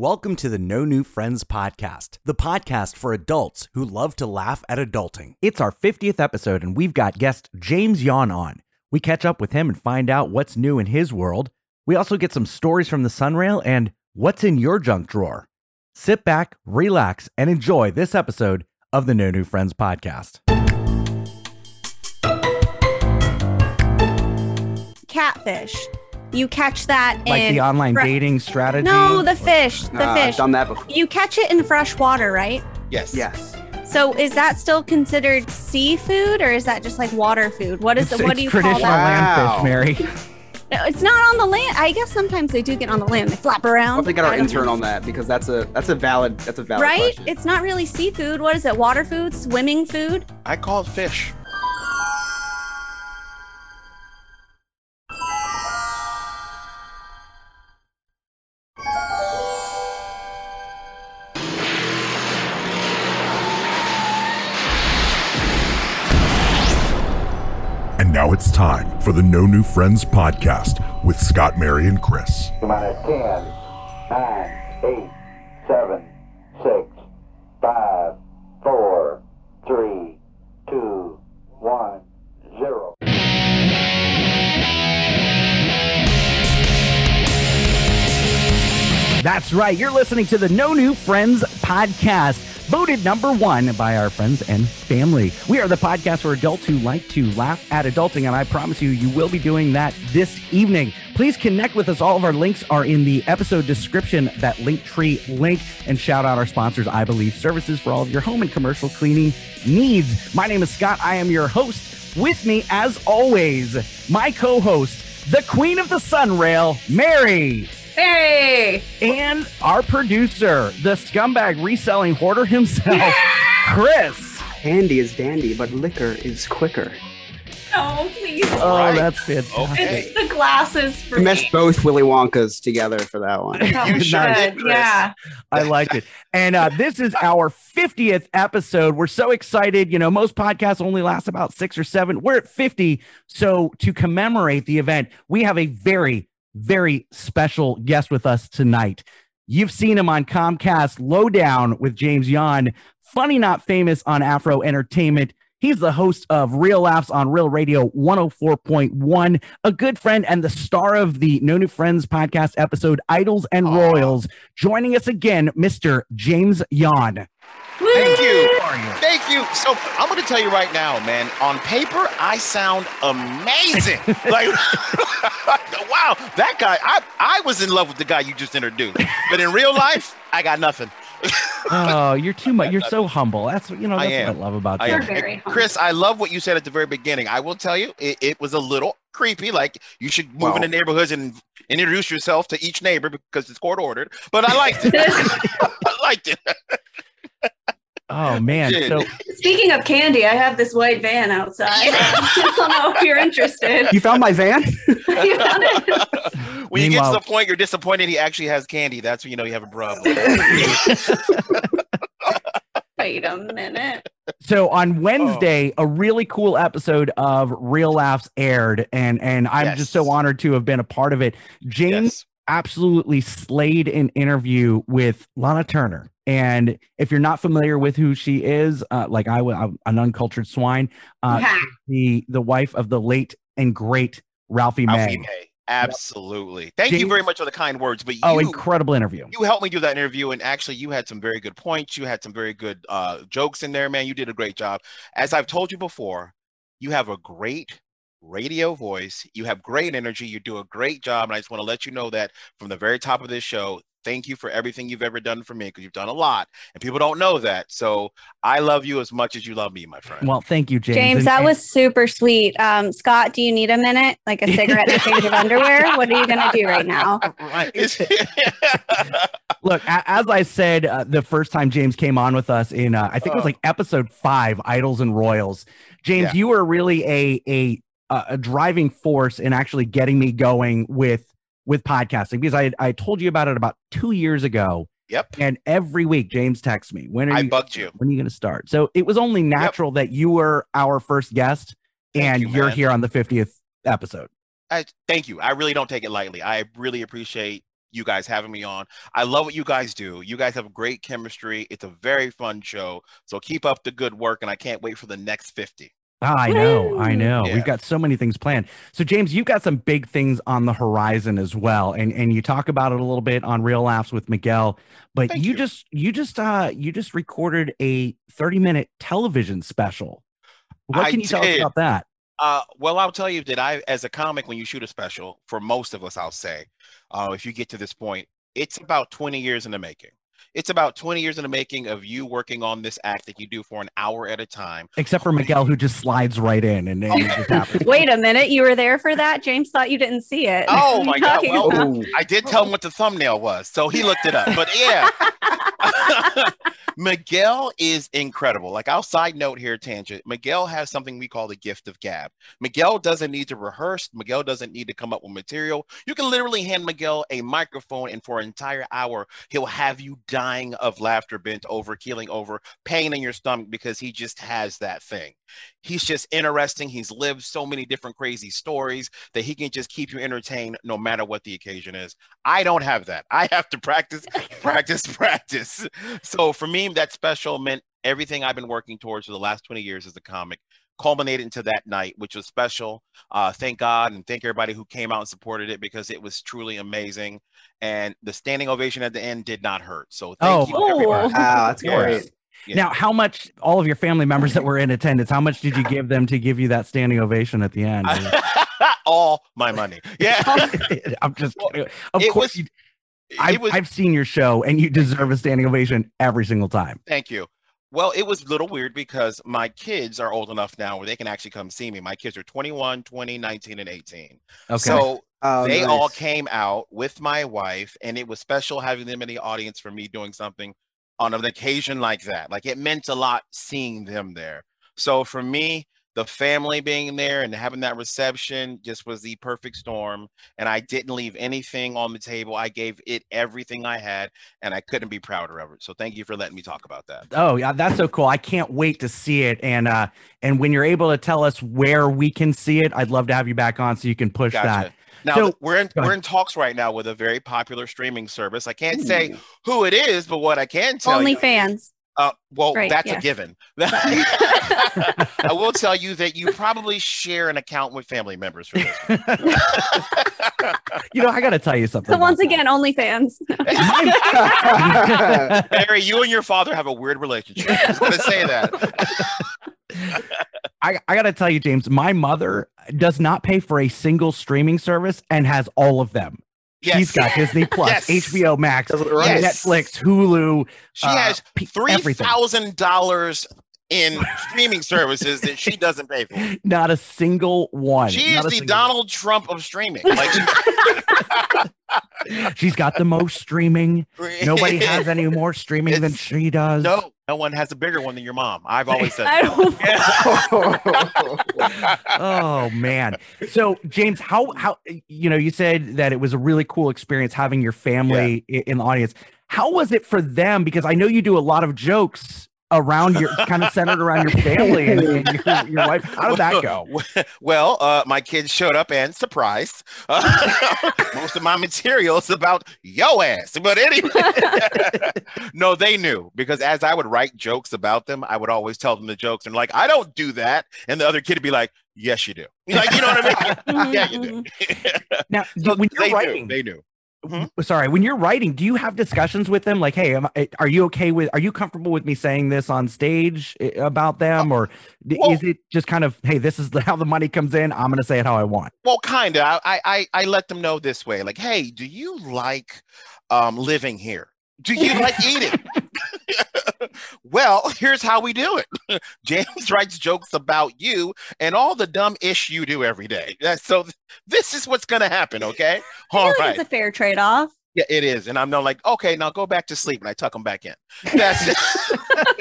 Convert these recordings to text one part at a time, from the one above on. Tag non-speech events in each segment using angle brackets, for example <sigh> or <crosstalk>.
Welcome to the No New Friends podcast, the podcast for adults who love to laugh at adulting. It's our 50th episode, and we've got guest James Yon on. We catch up with him and find out what's new in his world. We also get some stories from the Sunrail and what's in your junk drawer. Sit back, relax, and enjoy this episode of the No New Friends podcast. catfish. You catch that Like in the online fre- dating strategy. No, the fish. The Uh, I've fish. done that before. You catch it in fresh water, right? Yes. Yes. So is that still considered seafood or is that just like water food? What is It's, the what it's do you call traditional that? land fish, Mary. <laughs> No, it's not on the land. I guess sometimes they do get on the land. They flap around. I'll have to get our intern know. on that because that's a that's a valid that's a valid Right? question. It's not really seafood. What is it? Water food? Swimming food? I call it fish. Now it's time for the No New Friends podcast with Scott, Mary, and Chris. minus 10, 9, 8, 7, 6, 5, 4, 3, 2, 1, 0. That's right. You're listening to the No New Friends podcast, voted number one by our friends and family. We are the podcast for adults who like to laugh at adulting, and I promise you, you will be doing that this evening. Please connect with us. All of our links are in the episode description, that link tree link, and shout out our sponsors, I Believe Services, for all of your home and commercial cleaning needs. My name is Scott. I am your host. With me, as always, my co host, the queen of the sunrail, Mary. Hey! And our producer, the scumbag reselling hoarder himself, Chris. Handy is dandy, but liquor is quicker. Oh, please. Oh, Right. that's fantastic. Okay. It's the glasses for I meshed me. both Willy Wonkas together for that one. Oh, You <laughs> sure good. Yeah. I liked it. And uh, this is our 50th episode. We're so excited. You know, most podcasts only last about six or seven. We're at 50. So, to commemorate the event, we have a very, very special guest with us tonight. You've seen him on Comcast Lowdown with James Yon, funny not famous on Afro Entertainment. He's the host of Real Laughs on Real Radio 104.1, a good friend and the star of the No New Friends podcast episode Idols and Royals. Joining us again, Mr. James Yon. Thank you. How are you? Thank you. So I'm going to tell you right now, man. On paper, I sound amazing. <laughs> like, <laughs> wow, that guy. I I was in love with the guy you just introduced, but in real life, I got nothing. <laughs> Oh, you're too much. You're so humble. That's what you know. I That's what am. I love about I you. You're very Chris, I love what you said at the very beginning. I will tell you, it, it was a little creepy. Like you should move Well- into neighborhoods and introduce yourself to each neighbor because it's court ordered. But I liked it. I liked it. Oh man. So Speaking of candy, I have this white van outside. I don't know if you're interested. You found my van? <laughs> You found it? <laughs> when you get to the point you're disappointed he actually has candy, that's when you know you have a problem. <laughs> Wait a minute. so Oh. on Wednesday, oh. a really cool episode of Real Laughs aired, and and I'm just so honored to have been a part of it. James yes. absolutely slayed an interview with Lahna Turner. And if you're not familiar with who she is, uh, like I, am an uncultured swine, uh, Yeah. the the wife of the late and great Ralphie May. May. Absolutely. Thank you very much for the kind words. But you, Oh, incredible interview. you helped me do that interview, and actually, you had some very good points. You had some very good uh, jokes in there, man. You did a great job. As I've told you before, you have a great radio voice. You have great energy. You do a great job, and I just want to let you know that from the very top of this show. Thank you for everything you've ever done for me because you've done a lot, and people don't know that. So I love you as much as you love me, my friend. Well, thank you, James. James, And- that and- was super sweet. Um, Scott, do you need a minute? Like a <laughs> cigarette and a change of underwear? What are you gonna do right now? <laughs> right. <laughs> Look, a- as I said uh, the first time James came on with us in, uh, I think it was Oh. like episode five, Idols and Royals. James, Yeah. you were really a a a a driving force in actually getting me going with with podcasting because I I told you about it about two years ago, yep. and every week James texts me, "When are I you bugged you. when are you going to start?" So it was only natural that you were our first guest, Thank and you, are here on the fiftieth episode. I thank you. I really don't take it lightly. I really appreciate you guys having me on. I love what you guys do. You guys have great chemistry. It's a very fun show. So keep up the good work, and I can't wait for the next 50. Ah, I know, I know. Yeah. We've got so many things planned. So, James, you've got some big things on the horizon as well, and and you talk about it a little bit on Real Laughs with Miguel. But you, you. just you just uh you just recorded a thirty minute television special. What I can you tell us about that? Uh, well, I'll tell you that I, as a comic, when you shoot a special, for most of us, I'll say, uh, if you get to this point, it's about 20 years in the making. It's about 20 years in the making of you working on this act that you do for an hour at a time. Except for Miguel, who just slides right in and, and it just <laughs> happens. Wait a minute, you were there for that? James thought you didn't see it. Oh my God, <laughs> well- Oh, <laughs> I did tell him what the thumbnail was, so he looked it up. But yeah, <laughs> Miguel is incredible. Like, I'll side note here, tangent. Miguel has something we call the gift of gab. Miguel doesn't need to rehearse. Miguel doesn't need to come up with material. You can literally hand Miguel a microphone, and for an entire hour, he'll have you dying of laughter, bent over, keeling over, pain in your stomach because he just has that thing. He's just interesting. He's lived so many different crazy stories that he can just keep you entertained no matter what the occasion is. I don't have that. <laughs> I have to practice, <laughs> practice, practice. So for me, that special meant everything I've been working towards for the last 20 years as a comic culminated into that night, which was special. Uh, thank God and thank everybody who came out and supported it because it was truly amazing. And the standing ovation at the end did not hurt. So thank Oh, you, everybody. Oh. wow, that's Yes. great. Yeah. Now, how much all of your family members that were in attendance? How much did you give them to give you that standing ovation at the end? <laughs> All my money. Yeah. <laughs> I'm just Well. Of course, was- you, I've, was I've seen your show, and you deserve a standing ovation every single time. Thank you. Well, it was a little weird because my kids are old enough now where they can actually come see me. My kids are 21, 20, 19, and 18. Okay. So Oh, they all came out with my wife, and it was special having them in the audience for me doing something on an occasion like that. Like it meant a lot seeing them there. So for me, the family being there and having that reception just was the perfect storm. And I didn't leave anything on the table. I gave it everything I had, and I couldn't be prouder of it. So thank you for letting me talk about that. Oh yeah, that's so cool. I can't wait to see it. And uh and when you're able to tell us where we can see it, I'd love to have you back on so you can push Gotcha. that. Now So- we're in we're in talks right now with a very popular streaming service. I can't say who it is, but what I can tell Only you, fans. uh, well, Right, that's yes. a given. <laughs> <laughs> I will tell you that you probably share an account with family members for this. <laughs> you know, I got to tell you something. So about once that. again, only fans. Barry, you and your father have a weird relationship. I was gonna say that. I, I got to tell you, James, my mother does not pay for a single streaming service and has all of them. She's got Disney <laughs> Plus, Yes. HBO Max? Yes. Netflix, Hulu. She uh, has three thousand dollars in streaming services that she doesn't pay for. <laughs> Not a single one. She is Not a the single Donald Trump of streaming. <laughs> Like one. <laughs> She's got the most streaming. Nobody has any more streaming than she does. No, no one has a bigger one than your mom. I've always said. I that. don't. oh man so james how how you know you said that it was a really cool experience having your family i- in the audience how was it for them because i know you do a lot of jokes around your kind of centered around your family and, and <laughs> your, your wife how did that go <laughs> Well, uh, my kids showed up and surprised. Uh, <laughs> most of my material is about yo ass. But anyway, no, they knew because as I would write jokes about them, I would always tell them the jokes and like, I don't do that. And the other kid would be like, Yes, you do. Like, you know what I mean? yeah, you do. now So when you're writing knew. They knew. Mm-hmm. sorry when you're writing do you have discussions with them like hey am I, are you okay with are you comfortable with me saying this on stage eh, about them uh, or well- is it just kind of hey this is how the money comes in i'm going to say it how i want Well, kind of. I, I I let them know this way, like, hey, do you like um, living here? Do you <laughs> like eating? Well, <laughs> here's how we do it. <laughs> James writes jokes about you and all the dumb ish you do every day. <laughs> So this is what's gonna happen, okay? I All feel like right. it's a fair trade-off. Yeah, it is. And I'm not like, okay, now go back to sleep, and I tuck them back in. That's it.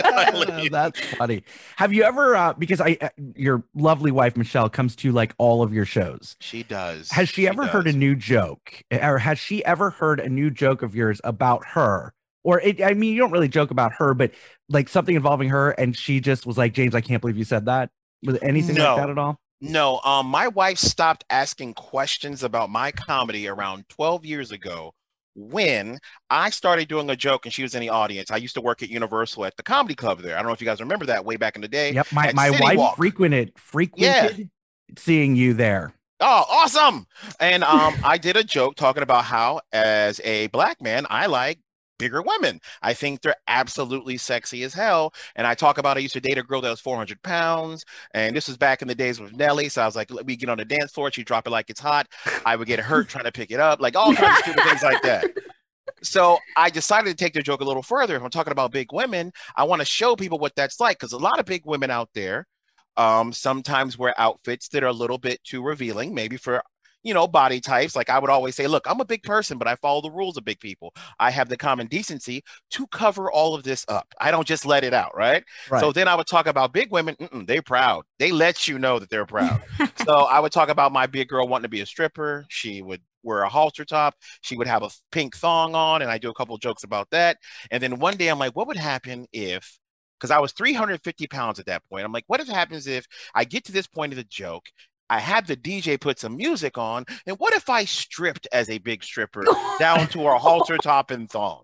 I leave. That's funny. Have you ever uh because I uh, your lovely wife Michelle comes to like all of your shows. She does. Has she, ever heard a new joke or has she ever heard a new joke of yours about her? Or it, I mean, you don't really joke about her, but like something involving her, and she just was like, "James, I can't believe you said that." Was anything No. like that at all? No, um, my wife stopped asking questions about my comedy around 12 years ago when I started doing a joke and she was in the audience. I used to work at Universal at the comedy club there. I don't know if you guys remember that way back in the day. Yep, my, my City wife Walk. frequented frequented seeing you there. Oh, awesome. And um, I did a joke talking about how, as a black man, I like bigger women. I think they're absolutely sexy as hell. And I talk about I used to date a girl that was 400 pounds. And this was back in the days with Nelly. So I was like, let me get on the dance floor. She'd drop it like it's hot. I would get hurt trying to pick it up, like all kinds of stupid things like that. <laughs> So I decided to take the joke a little further. If I'm talking about big women, I want to show people what that's like because a lot of big women out there um, sometimes wear outfits that are a little bit too revealing, maybe for you know body types. Like I would always say, look, I'm a big person, but I follow the rules of big people. I have the common decency to cover all of this up. I don't just let it out, right? Right. So then I would talk about big women. Mm-mm, they're proud. They let you know that they're proud. <laughs> so I would talk about my big girl wanting to be a stripper. She would wear a halter top. She would have a pink thong on, and I do a couple jokes about that. And then one day I'm like, what would happen if? Because I was 350 pounds at that point. I'm like, what if happens if I get to this point of the joke? I had the DJ put some music on, and what if I stripped as a big stripper down to a halter <laughs> top and thong?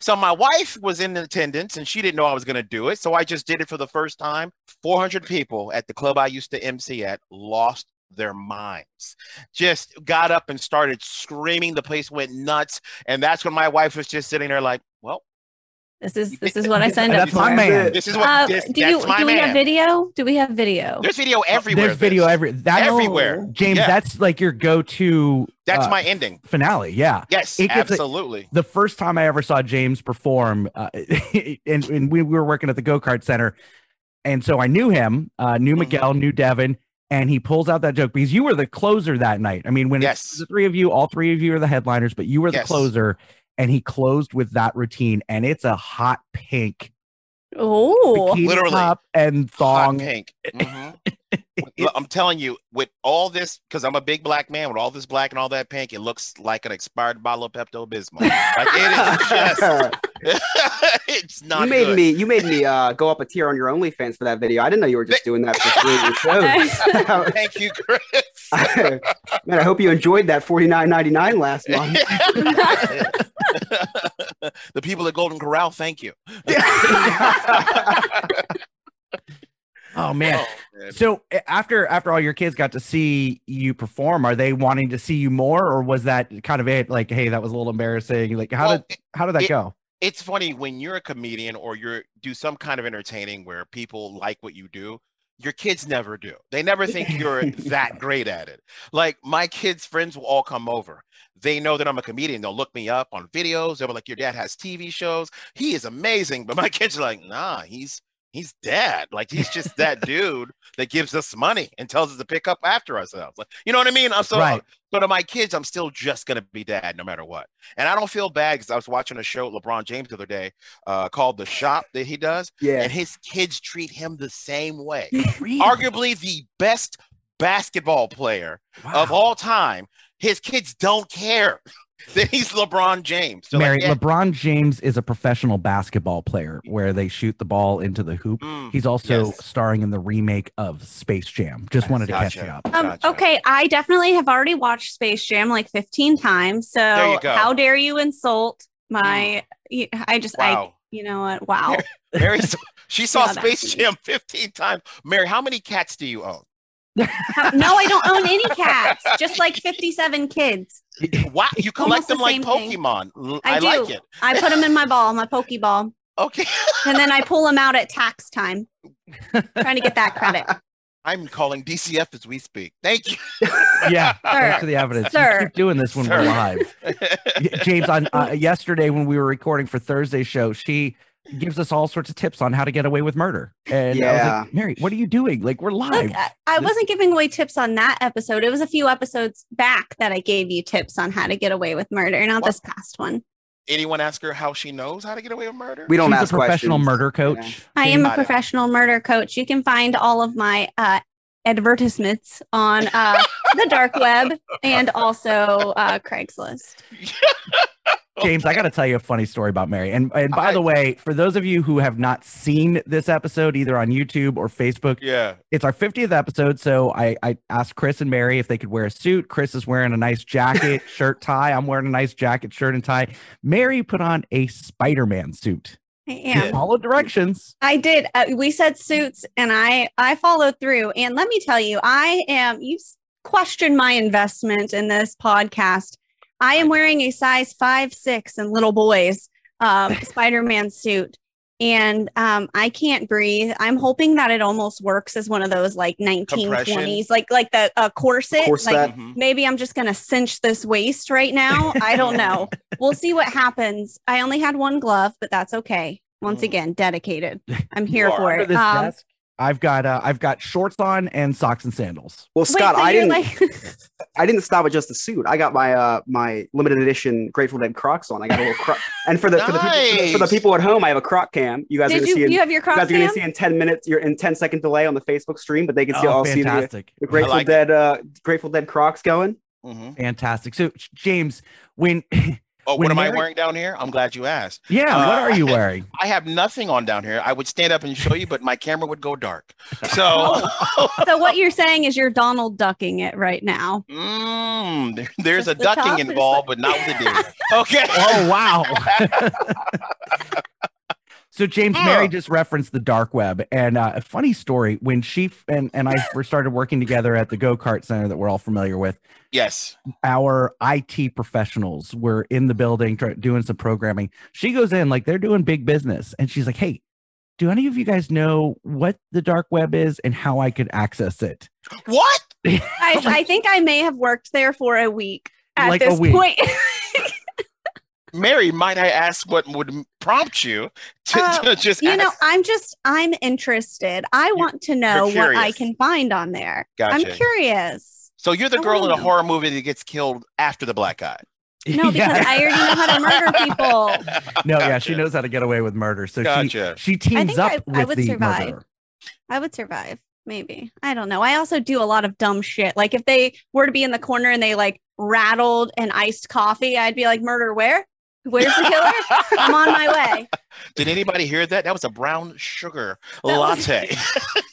So my wife was in attendance and she didn't know I was going to do it. So I just did it for the first time. 400 people at the club I used to MC at lost their minds. Just got up and started screaming. The place went nuts. And that's when my wife was just sitting there like, This is this is what I signed up That's for. my man. this is what Uh, this, do that's you my do we man. have video? Do we have video? There's video everywhere. There's video every that everywhere. James, Yeah. that's like your go-to That's uh, my ending. finale. Yeah. Yes, It gets a- absolutely. the first time I ever saw James perform, uh, <laughs> and, and we, we were working at the go kart center, and so I knew him, uh, knew Mhm. Miguel, knew Devin, and he pulls out that joke because you were the closer that night. I mean, when Yes. it's the three of you, all three of you are the headliners, but you were the Yes. closer, and he closed with that routine, and it's a hot pink Oh, bikini Literally. top and Hot thong. pink. <laughs> Mhm. I'm telling you, with all this, because I'm a big black man, with all this black and all that pink, it looks like an expired bottle of Pepto Bismol. Like it is <laughs> just, <laughs> it's not you made good. me you made me uh, go up a tier on your OnlyFans for that video. I didn't know you were just doing that for free in your shows. Thank you, Chris. Man, I hope you enjoyed that forty nine ninety nine last month. <laughs> the people at Golden Corral, thank you. <laughs> Oh man. Oh, man. So after after all your kids got to see you perform, are they wanting to see you more, or was that kind of it? Like, hey, that was a little embarrassing. Like, how Well, did how did that it- go? it's funny when you're a comedian or you're do some kind of entertaining where people like what you do your kids never do. They never think you're <laughs> that great at it. Like my kids friends will all come over. They know that i'm a comedian. They'll look me up on videos. They'll be like your dad has tv shows. He is amazing. But my kids are like nah he's he's dad like he's just that <laughs> dude that gives us money and tells us to pick up after ourselves like you know what i mean i'm so Right. so to my kids, I'm still just gonna be dad no matter what. And I don't feel bad because I was watching a show with LeBron James the other day uh, called The Shop that he does, yeah. and his kids treat him the same way. Really? Arguably the best basketball player of all time. His kids don't care <laughs> that he's LeBron James. They're Mary, like, yeah, LeBron James is a professional basketball player where they shoot the ball into the hoop. mm, He's also yes. starring in the remake of Space Jam. Just wanted to catch you up. Um, Gotcha. okay, I definitely have already watched Space Jam like 15 times. So There you go. how dare you insult my I just I Wow. you know what? Wow. <laughs> Mary, she saw <laughs> Space Jam 15 times. Mary, how many cats do you own? How- no, I don't own any cats. Just like 57 kids. Wow, you collect Almost the them like same thing. Pokemon. L- I I, like do. it. I put them in my ball, my Pokeball, Okay. <laughs> and then I pull them out at tax time. Trying to get that credit. I'm calling DCF as we speak. Thank you. yeah, Sir. <laughs> thanks for the evidence. You Sir. keep doing this when we're live. <laughs> James, on uh, yesterday when we were recording for Thursday's show, she gives us all sorts of tips on how to get away with murder. And I was Yeah. like, Mary, what are you doing? Like, we're live. Look, I, I This- wasn't giving away tips on that episode. It was a few episodes back that I gave you tips on how to get away with murder, not What? this past one. Anyone ask her how she knows how to get away with murder? We don't She's ask a professional questions. murder Yeah. coach. I am a professional murder coach. You can find all of my uh, advertisements on uh, the dark web and also uh, Craigslist. <laughs> <laughs> James, I got to tell you a funny story about Mary. And and by the way, for those of you who have not seen this episode either on YouTube or Facebook, Yeah. it's our 50th episode. So I, I asked Chris and Mary if they could wear a suit. Chris is wearing a nice jacket, <laughs> shirt, tie. I'm wearing a nice jacket, shirt, and tie. Mary put on a Spider Man suit. I am. followed directions. I did. Uh, we said suits, and I I followed through. And let me tell you, I am. You s- questioned my investment in this podcast. I am wearing a size five six in little boys um, <laughs> Spider Man suit, and um, I can't breathe. I'm hoping that it almost works as one of those like 1920s, like like the uh, corset. Corset. Like Mhm. maybe I'm just gonna cinch this waist right now. I don't know. <laughs> we'll see what happens. I only had one glove, but that's okay. Once Mm. again, dedicated. I'm here are. for Under it. this Um, desk, I've got uh, I've got shorts on and socks and sandals. Well, wait, Scott, so I didn't. like, <laughs> I didn't stop at just the suit. I got my uh my limited edition Grateful Dead Crocs on. I got a little croc. <laughs> And for the for the people for the Nice. people at home, I have a Croc cam. You guys are gonna you see. In, you have your Croc you cross guys are gonna see in ten minutes. You're in 10 second delay on the Facebook stream, but they can see Oh, all see the, fantastic. the Grateful like. Dead uh Grateful Dead Crocs going. Mhm. Fantastic. So James, when <laughs> Oh, When what am I wearing down here? I'm glad you asked. yeah, Uh, what are you <laughs> wearing? I have nothing on down here. I would stand up and show you, but my camera would go dark. So, <laughs> <laughs> so what you're saying is you're Donald ducking it right now. mm, there- there's Just a the ducking is involved, but not with the deer. Okay. Oh wow. So James Mary just referenced the dark web and uh, a funny story when she f- and, and I <laughs> first started working together at the go-kart center that we're all familiar with Yes. our IT professionals were in the building try, doing some programming she goes in like they're doing big business and she's like hey do any of you guys know what the dark web is and how I could access it What? <laughs> I, I think I may have worked there for a week at Like this week. point. <laughs> Mary, might I ask what would prompt you to, Uh, to just you know. I'm just I'm interested. I want to know what I can find on there. I'm curious. So you're the I girl in a know. horror movie that gets killed after the black guy. No, because <laughs> Yeah. I already know how to murder people. <laughs> no yeah she knows how to get away with murder so Gotcha. she she teams think up I- with I would the survive. murderer I would survive. Maybe. I don't know. I also do a lot of dumb shit. Like if they were to be in the corner and they like rattled an iced coffee, I'd be like, murder where? Where's the killer? I'm on my way. <laughs> Did anybody hear that? That was a brown sugar That was- latte. <laughs>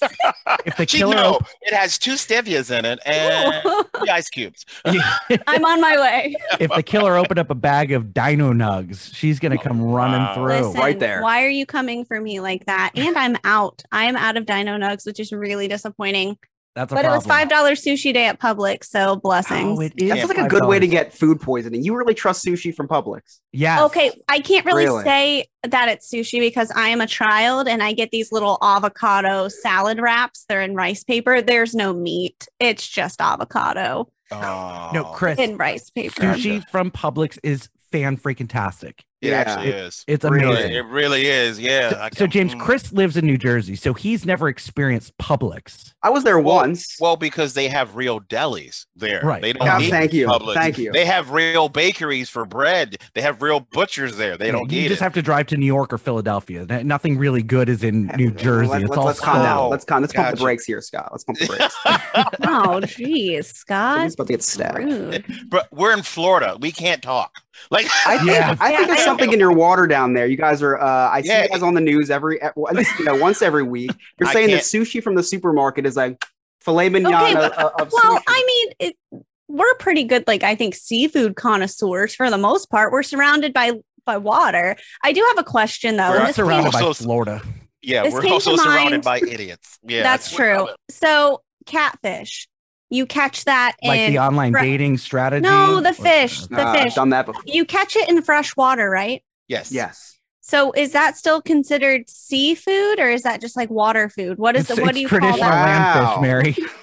<laughs> if the She killer know it has two stevias in it and three ice cubes. I'm on my way. if the killer opened up a bag of dino nugs, she's gonna Oh, come running wow. through. Listen, right there. Why are you coming for me like that? And I'm out. I am out of Dino Nugs, which is really disappointing. That's a But it was five dollars sushi day at Publix, so blessings. Oh, it is. That feels like a good way to get food poisoning. You really trust sushi from Publix? Yeah. Okay, I can't really, Really? say that it's sushi because I am a child and I get these little avocado salad wraps. They're in rice paper. There's no meat. It's just avocado Oh, No, Chris. in rice paper. Sushi from Publix is fan freaking tastic. It Yeah. actually is. It's Really? amazing. It really is. Yeah. So, so James, mm. Chris lives in New Jersey, so he's never experienced Publix. I was there Well- once. Well, because they have real delis there. Right. They don't Yeah, need thank you. Publix. Thank you. They have real bakeries for bread. They have real butchers there. They Yeah, don't get it. you need just it. have to drive to New York or Philadelphia. Nothing really good is in New Jersey. Let's, it's let's, all let's calm down. Let's calm. Let's pump the Gotcha. brakes here, Scott. Let's pump the brakes. <laughs> oh, geez, Scott. Somebody's about to get stabbed. Rude. but we're in Florida. We can't talk. Like I <laughs> think, Yeah. I think there's I- something in your water down there. You guys are. Uh, I see Yeah. you guys on the news every, at once, you know, once every week. <laughs> You're saying that sushi from the supermarket is like filet mignon Okay, of, of, of Well, sushi. I mean, it, we're pretty good, like I think seafood connoisseurs for the most part. We're surrounded by by water. I do have a question though. We're and We're this surrounded by Florida. yeah, This we're also surrounded mind- by idiots. Yeah, that's what- true. So catfish, you catch that Like in the online fre- dating strategy. No, the Or- fish. the Uh, fish. Done that before. you catch it in fresh water, right? Yes. Yes. So is that still considered seafood or is that just like water food? What is It's, the what it's do you call traditional that? Wow. land fish, Mary. <laughs>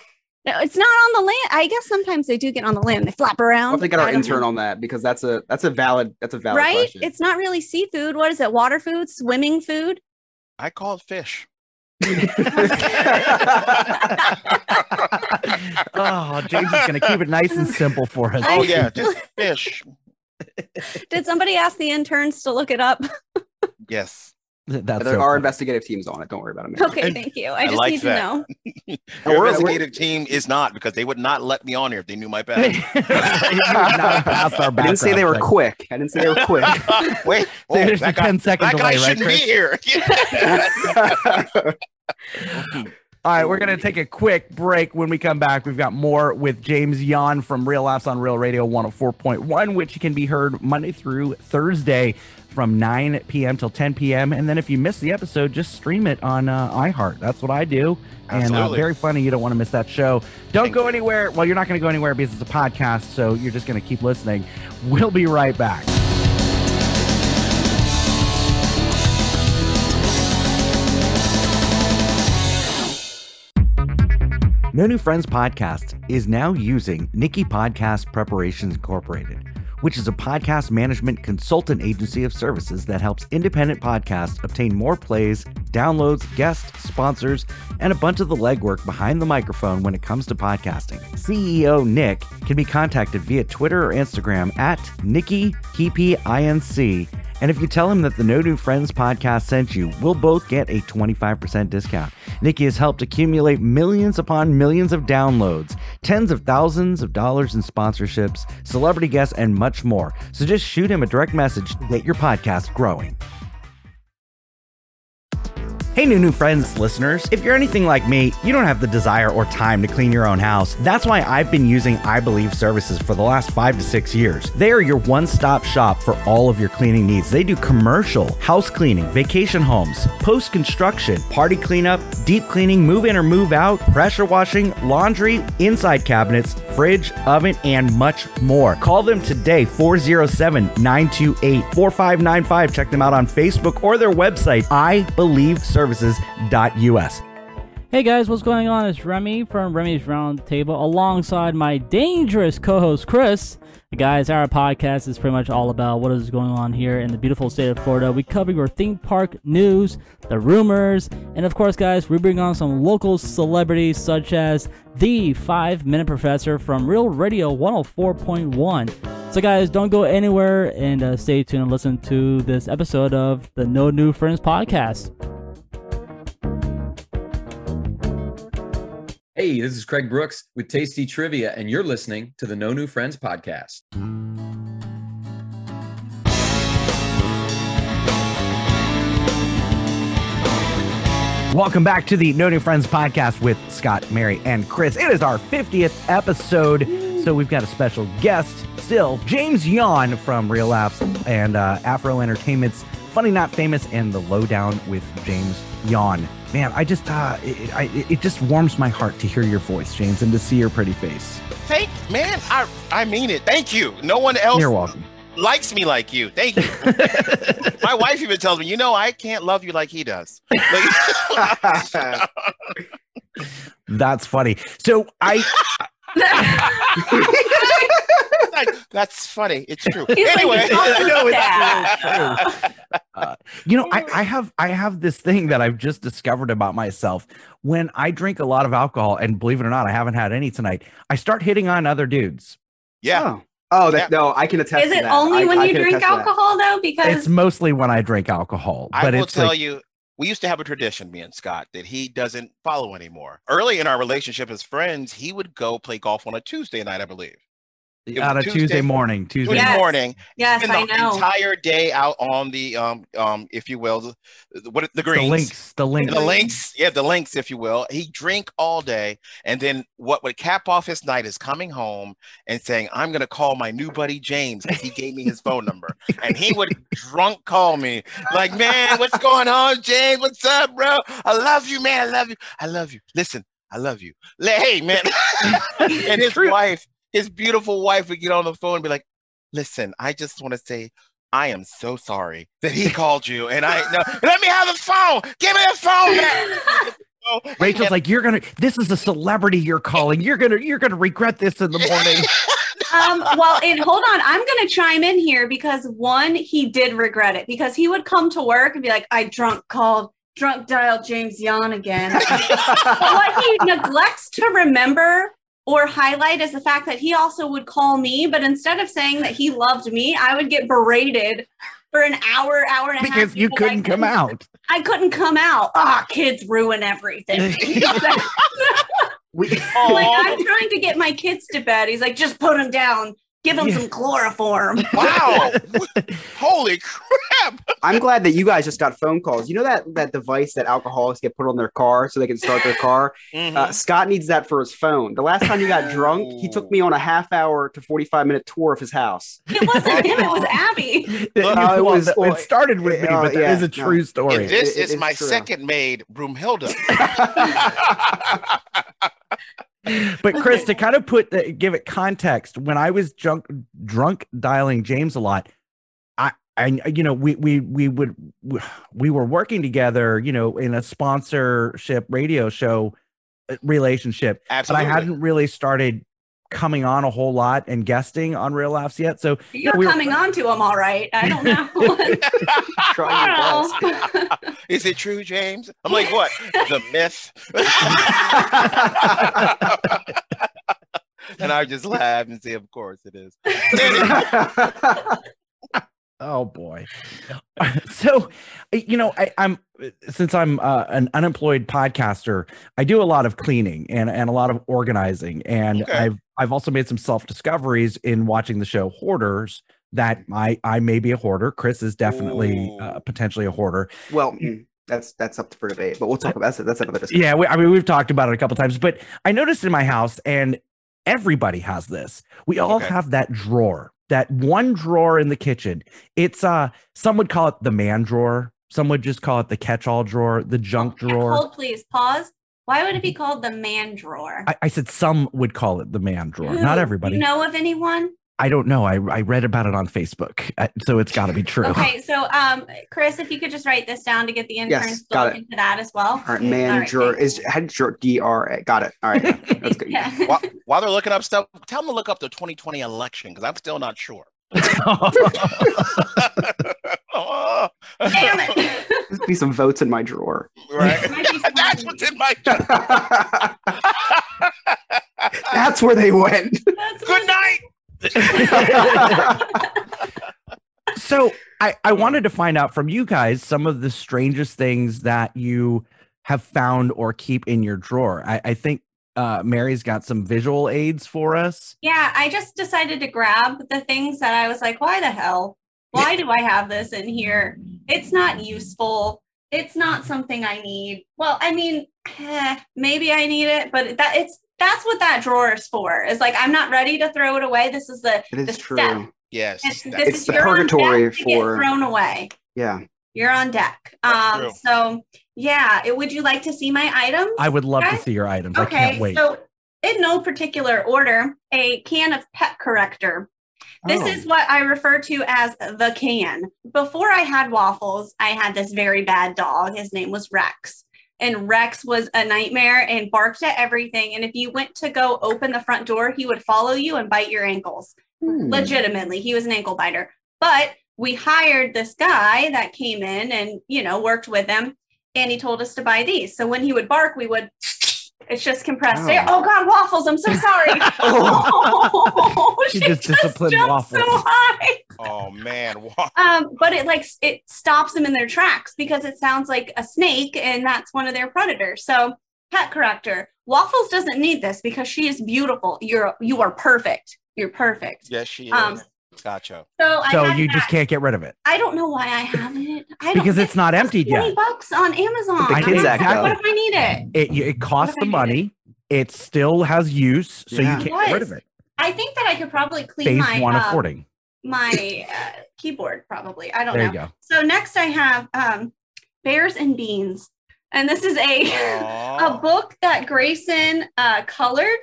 No, it's not on the land. I guess sometimes they do get on the land. They flap We'll around. have to get our I don't intern know. on that because that's a that's a valid that's a valid right? question. It's not really seafood. What is it? Water food? Swimming food? I call it fish. Oh, James is going to keep it nice and simple for us. Oh yeah, just fish. <laughs> Did somebody ask the interns to look it up? Yes. That's there so are funny. investigative teams on it. Don't worry about it. man. Okay, thank you. I I just like need that. to know. <laughs> Your we're- we're- investigative team is not because they would not let me on here if they knew my <laughs> You past. would not pass our I didn't say they were background quick. I didn't say they were quick. <laughs> Wait, oh, There's that the guy, 10 second that guy delay, right, shouldn't Chris? be here. All right, we're going to take a quick break. When we come back, we've got more with James Yon from Real Laughs on Real Radio 104.1, which can be heard Monday through Thursday from 9 p.m. till 10 p.m. And then if you miss the episode, just stream it on uh, iHeart. That's what I do. Absolutely. And uh, very funny. You don't want to miss that show. Don't Thank go anywhere. Well, you're not going to go anywhere because it's a podcast, so you're just going to keep listening. We'll be right back. No New Friends podcast is now using Nikki Podcast Preparations Incorporated, which is a podcast management consultant agency of services that helps independent podcasts obtain more plays, downloads, guests, sponsors, and a bunch of the legwork behind the microphone when it comes to podcasting. CEO Nick can be contacted via Twitter or Instagram at Nikki Inc. And if you tell him that the No New Friends podcast sent you, we'll both get a 25% discount. Nikki has helped accumulate millions upon millions of downloads, tens of thousands of dollars in sponsorships, celebrity guests, and much more. So just shoot him a direct message to get your podcast growing. Hey, new new friends, listeners. If you're anything like me, you don't have the desire or time to clean your own house. That's why I've been using I Believe services for the last five to six years. They are your one stop shop for all of your cleaning needs. They do commercial, house cleaning, vacation homes, post construction, party cleanup, deep cleaning, move in or move out, pressure washing, laundry, inside cabinets, fridge, oven, and much more. Call them today, 407 928 4595. Check them out on Facebook or their website, ibelieveservices.us. Hey guys, what's going on? It's Remy from Remy's Roundtable alongside my dangerous co host Chris. Guys, our podcast is pretty much all about what is going on here in the beautiful state of Florida. We cover your theme park news, the rumors, and of course, guys, we bring on some local celebrities such as the 5 Minute Professor from Real Radio 104.1. So, guys, don't go anywhere and uh, stay tuned and listen to this episode of the No New Friends podcast. Hey, this is Craig Brooks with Tasty Trivia, and you're listening to the No New Friends podcast. Welcome back to the No New Friends podcast with Scott, Mary, and Chris. It is our 50th episode, so we've got a special guest still, James Yon from Real Laughs and uh, Afro Entertainment's Funny Not Famous and The Lowdown with James Yon. Man, I just, uh, it, I, it just warms my heart to hear your voice, James, and to see your pretty face. Thank man, I I mean it. Thank you. No one else You're welcome. likes me like you. Thank you. <laughs> My wife even tells me, you know, I can't love you like he does. Like- <laughs> <laughs> That's funny. So I, Like, That's funny. It's true. <laughs> He's anyway, "It's <laughs> not I know, it's that." Uh, you know, I, I have I have this thing that I've just discovered about myself. When I drink a lot of alcohol, and believe it or not, I haven't had any tonight. I start hitting on other dudes. yeah. Oh, oh that, no, I can attest Is to it that. only I- when I you drink attest to that. alcohol though? Because It's mostly when I drink alcohol, I will it's tell like, you, we used to have a tradition, me and Scott, that he doesn't follow anymore. Early in our relationship as friends, he would go play golf on a Tuesday night, I believe. It on a Tuesday- Tuesday morning. Tuesday. Tuesday Yes. morning. yes, I know. entire day out on the um um if you will the, the- what the The links. The links. the links yeah the links if you will he drink all day and then what would cap off his night is coming home and saying i'm going to call my new buddy james 'cause he gave me his phone number and he would drunk call me like man what's going on james what's up bro i love you man i love you i love you listen i love you hey man <laughs> and his True. wife his beautiful wife would get on the phone and be like listen i just want to say I am so sorry that he <laughs> called you, and I no, let me have the phone. Give me the phone back. <laughs> Rachel's like, you're gonna. This is a celebrity you're calling. You're gonna. You're gonna regret this in the morning. <laughs> um, well, and hold on, I'm going to chime in here because one, he did regret it because he would come to work and be like, "I drunk called, drunk dialed James Yon again." but what he neglects to remember or highlight is the fact that he also would call me, but instead of saying that he loved me, I would get berated for an hour, hour and a half. Because you I couldn't come out. I couldn't come out. Ah, kids ruin everything. <laughs> We, like I'm trying to get my kids to bed. He's like, just put them down. Give him Yeah. some chloroform. <laughs> Wow. <laughs> Holy crap. I'm glad that you guys just got phone calls. You know that that device that alcoholics get put on their car so they can start their car. <laughs> Mhm. Uh, Scott needs that for his phone. The last time he got drunk, he took me on a half hour to 45 minute tour of his house. It wasn't him, it was Abby. Uh, it Well, it started with me, uh, but that yeah, is a no. true story. And this It- it is is my true. second maid, Broomhilda. But Chris, to kind of put the, give it context, when I was drunk drunk dialing James a lot, I I you know we we we would we were working together, you know, in a sponsorship radio show uh, relationship, Absolutely. but I hadn't really started coming on a whole lot and guesting on Real Laughs yet. So you You're know, we were- coming on to him all right. I don't know. <laughs> <laughs> Try best. I don't know. Is it true, James? I'm like, what? The myth. <laughs> and I just laugh and say, of course it is. Oh boy. <laughs> so, you know, I, I'm since I'm uh, an unemployed podcaster, I do a lot of cleaning and and a lot of organizing, and Okay. I've I've also made some self discoveries in watching the show Hoarders that I I may be a hoarder. Chris is definitely uh, potentially a hoarder. well, mm, that's that's up for debate, but we'll talk about that. That's another discussion. Yeah, we, I mean we've talked about it a couple times, but I noticed in my house, and everybody has this. We all Okay. have that drawer, that one drawer in the kitchen. It's uh, some would call it the man drawer. Some would just call it the catch-all drawer, the junk drawer. Hold, please. Pause. Why would it be called the man drawer? I, I said some would call it the man drawer. Who? Not Do everybody. You know of anyone? I don't know. I, I read about it on Facebook, uh, so it's got to be true. Okay, so um, Chris, if you could just write this down to get the interns Yes, to got look it. into that as well. All right, man, All right, drawer is head drawer D R A. Got it. All right, that's good. <laughs> Yeah. while, while they're looking up stuff, tell them to look up the 2020 election because I'm still not sure. Oh, <laughs> Damn it. <laughs> There's be some votes in my drawer. right? That's what's in my. That's where they went. So I, I wanted to find out from you guys some of the strangest things that you have found or keep in your drawer. I, I think uh, Mary's got some visual aids for us. Yeah, I just decided to grab the things that I was like, why the hell? Why do I have this in here? It's not useful. It's not something I need. Well, I mean, eh, maybe I need it, but that it's that's what that drawer is for. Is like I'm not ready to throw it away. This is the it is the true. step. Yes. It's, this It's is the you're on deck purgatory for- thrown away. Yeah. You're on deck. Um, so yeah, it, would you like to see my items? I would love to see your items. I can't wait. So, in no particular order, a can of pet corrector. This Oh. is what I refer to as the can. Before I had waffles, I had this very bad dog. His name was Rex. And Rex was a nightmare and barked at everything. And if you went to go open the front door, he would follow you and bite your ankles Hmm. legitimately he was an ankle biter but we hired this guy that came in and you know worked with him and he told us to buy these so when he would bark we would it's just compressed Oh. air oh god waffles i'm so sorry <laughs> <laughs> oh, She just disciplined jumped so high. oh man. Wow. <laughs> um but it like it stops them in their tracks because it sounds like a snake and that's one of their predators so pet corrector waffles doesn't need this because she is beautiful you're you are perfect you're perfect Yes, she is. Um, gotcha. so so had you that. just can't get rid of it I don't know why I have it. I don't because it's not emptied twenty yet. bucks on Amazon. The I'm Kids not- Act. What if I need it? It it costs if the money. It still has use, so Yeah. you can't get rid of it. I think that I could probably clean Phase my one of um, hoarding. my uh, keyboard. Probably. I don't There know. you go. So next I have um, bears and beans, and this is a <laughs> a book that Grayson uh, colored.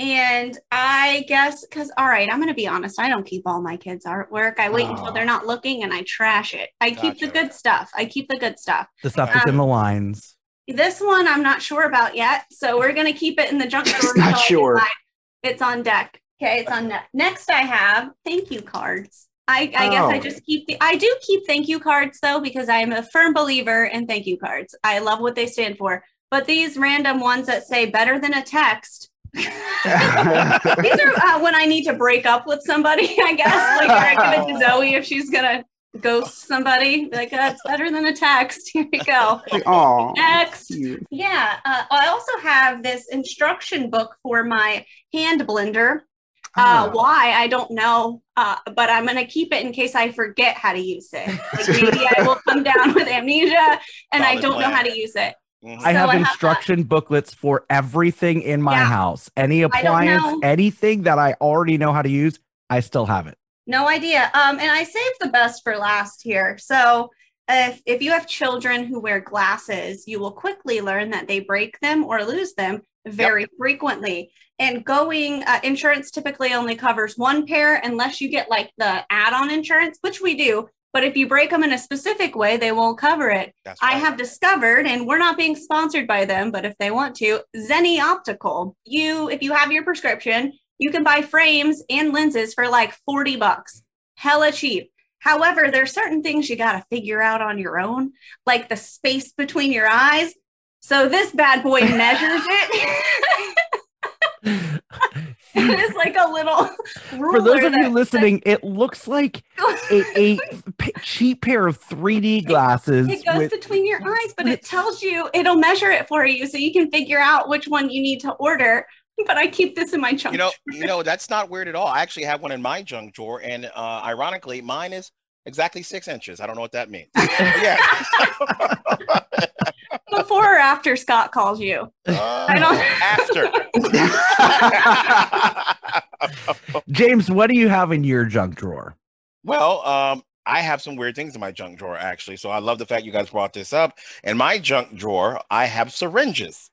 And I guess because all right, I'm gonna be honest. I don't keep all my kids' artwork. I wait until they're not looking, and I trash it. I keep the good stuff. I keep the good stuff. The stuff that's in Um, the lines. This one I'm not sure about yet, so we're gonna keep it in the junk drawer. Not until I sure. It's on deck. Okay, it's on deck. Next, I have thank you cards. I, I guess I Oh. just keep the. I do keep thank you cards though because I am a firm believer in thank you cards. I love what they stand for. But these random ones that say better than a text, These are uh, when I need to break up with somebody, <laughs> I guess. Like, I give it to <laughs> Zoe if she's gonna ghost somebody. Like, that's better than a text. <laughs> Here we go. Oh, Next. Yeah. Uh, I also have this instruction book for my hand blender. Uh, Ah. why I don't know, uh, but I'm gonna keep it in case I forget how to use it. Like maybe I will come down with amnesia and I don't know how to use it. Mhm. I So have I have instruction booklets for everything in my Yeah. house. Any appliance, anything that I already know how to use, I still have it. No idea. Um, and I saved the best for last here. So if if you have children who wear glasses, you will quickly learn that they break them or lose them very frequently. And going uh, insurance typically only covers one pair unless you get like the add-on insurance, which we do. But if you break them in a specific way, they won't cover it. That's I have discovered, and we're not being sponsored by them, but if they want to, Zenni Optical. You, if you have your prescription, you can buy frames and lenses for like 40 bucks. Hella cheap. However, there's certain things you got to figure out on your own, like the space between your eyes. So this bad boy <laughs> measures it. <laughs> <laughs> it's like a little <laughs> For those of you that- listening, it looks like a, <laughs> a p- cheap pair of 3D glasses. It goes with- between your eyes, but it tells you, it'll measure it for you so you can figure out which one you need to order. But I keep this in my junk. You know, you know, that's not weird at all. I actually have one in my junk drawer, and uh, ironically, mine is exactly six inches. I don't know what that means. Yeah. Before or after Scott calls you. after. <laughs> James, what do you have in your junk drawer? Well, um, I have some weird things in my junk drawer actually. So I love the fact you guys brought this up. In my junk drawer, I have syringes.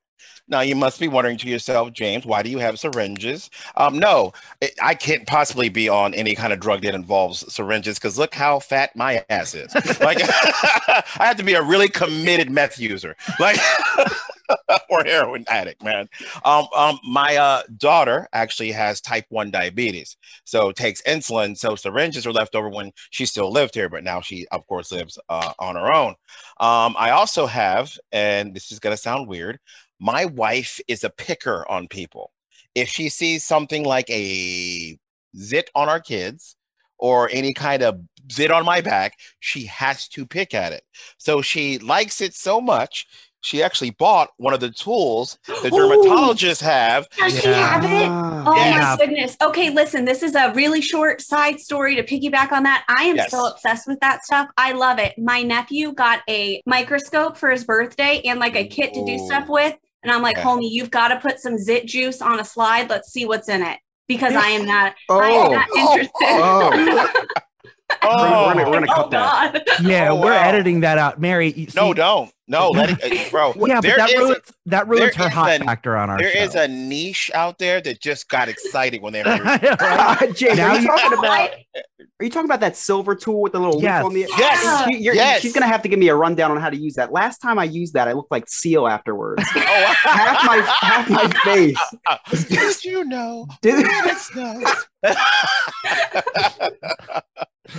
Now you must be wondering to yourself, James, why do you have syringes? Um, no, it, I can't possibly be on any kind of drug that involves syringes because look how fat my ass is. Like <laughs> I have to be a really committed meth user, like <laughs> or heroin addict, man. Um, um, my uh, daughter actually has type one diabetes, so takes insulin. So syringes are left over when she still lived here, but now she, of course, lives uh, on her own. Um, I also have, and this is gonna sound weird, my wife is a picker on people. If she sees something like a zit on our kids or any kind of zit on my back, she has to pick at it. So she likes it so much, she actually bought one of the tools the dermatologists have. Does she have it? Oh Yeah. my goodness. Okay, listen, this is a really short side story to piggyback on that. I am Yes. so obsessed with that stuff. I love it. My nephew got a microscope for his birthday and like a kit to do Ooh. stuff with. And I'm like, Yeah. homie, you've got to put some zit juice on a slide. Let's see what's in it. Because I am not, I Oh. am not interested. Oh. Oh, <laughs> We're gonna, we're gonna Oh, cut that. God. Yeah, Oh, we're wow. editing that out. Mary, you no, don't. No, let it, uh, bro. Yeah, but there that is a- ruins, that ruins her hot a- factor on our There show. is a niche out there that just got excited when they <laughs> heard. Right? James, are you you- talking about? Are you talking about that silver tool with the little Yes. loop on the? Yes. She- you're- Yes. She's gonna have to give me a rundown on how to use that. Last time I used that, I looked like Seal afterwards. <laughs> oh, half my half my face. Did you know? Did Goodness knows. <laughs>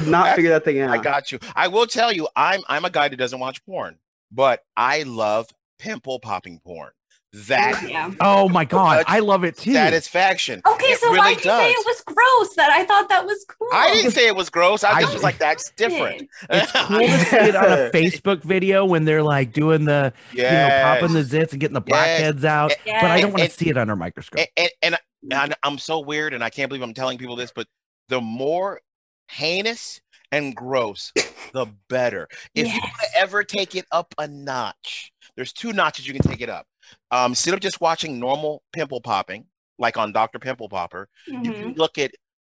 not figure that thing out. I got you. I will tell you, I'm I'm a guy that doesn't watch porn, but I love pimple popping porn. That oh, Yeah. oh my god, I love it too. satisfaction. Okay, It so really why did you say it was gross? That I thought that was cool. I didn't say it was gross. I I just was like, that's different. it's cool to see it on a <laughs> Facebook video when they're like doing the you know popping the zits and getting the blackheads out. Yes. But I don't want to see it under a microscope. and, and, and, and I'm so weird, and I can't believe I'm telling people this, but the more heinous and gross, the better. If you want to ever take it up a notch, there's two notches you can take it up. Um, instead of just watching normal pimple popping, like on Dr. Pimple Popper, you Mhm. can look at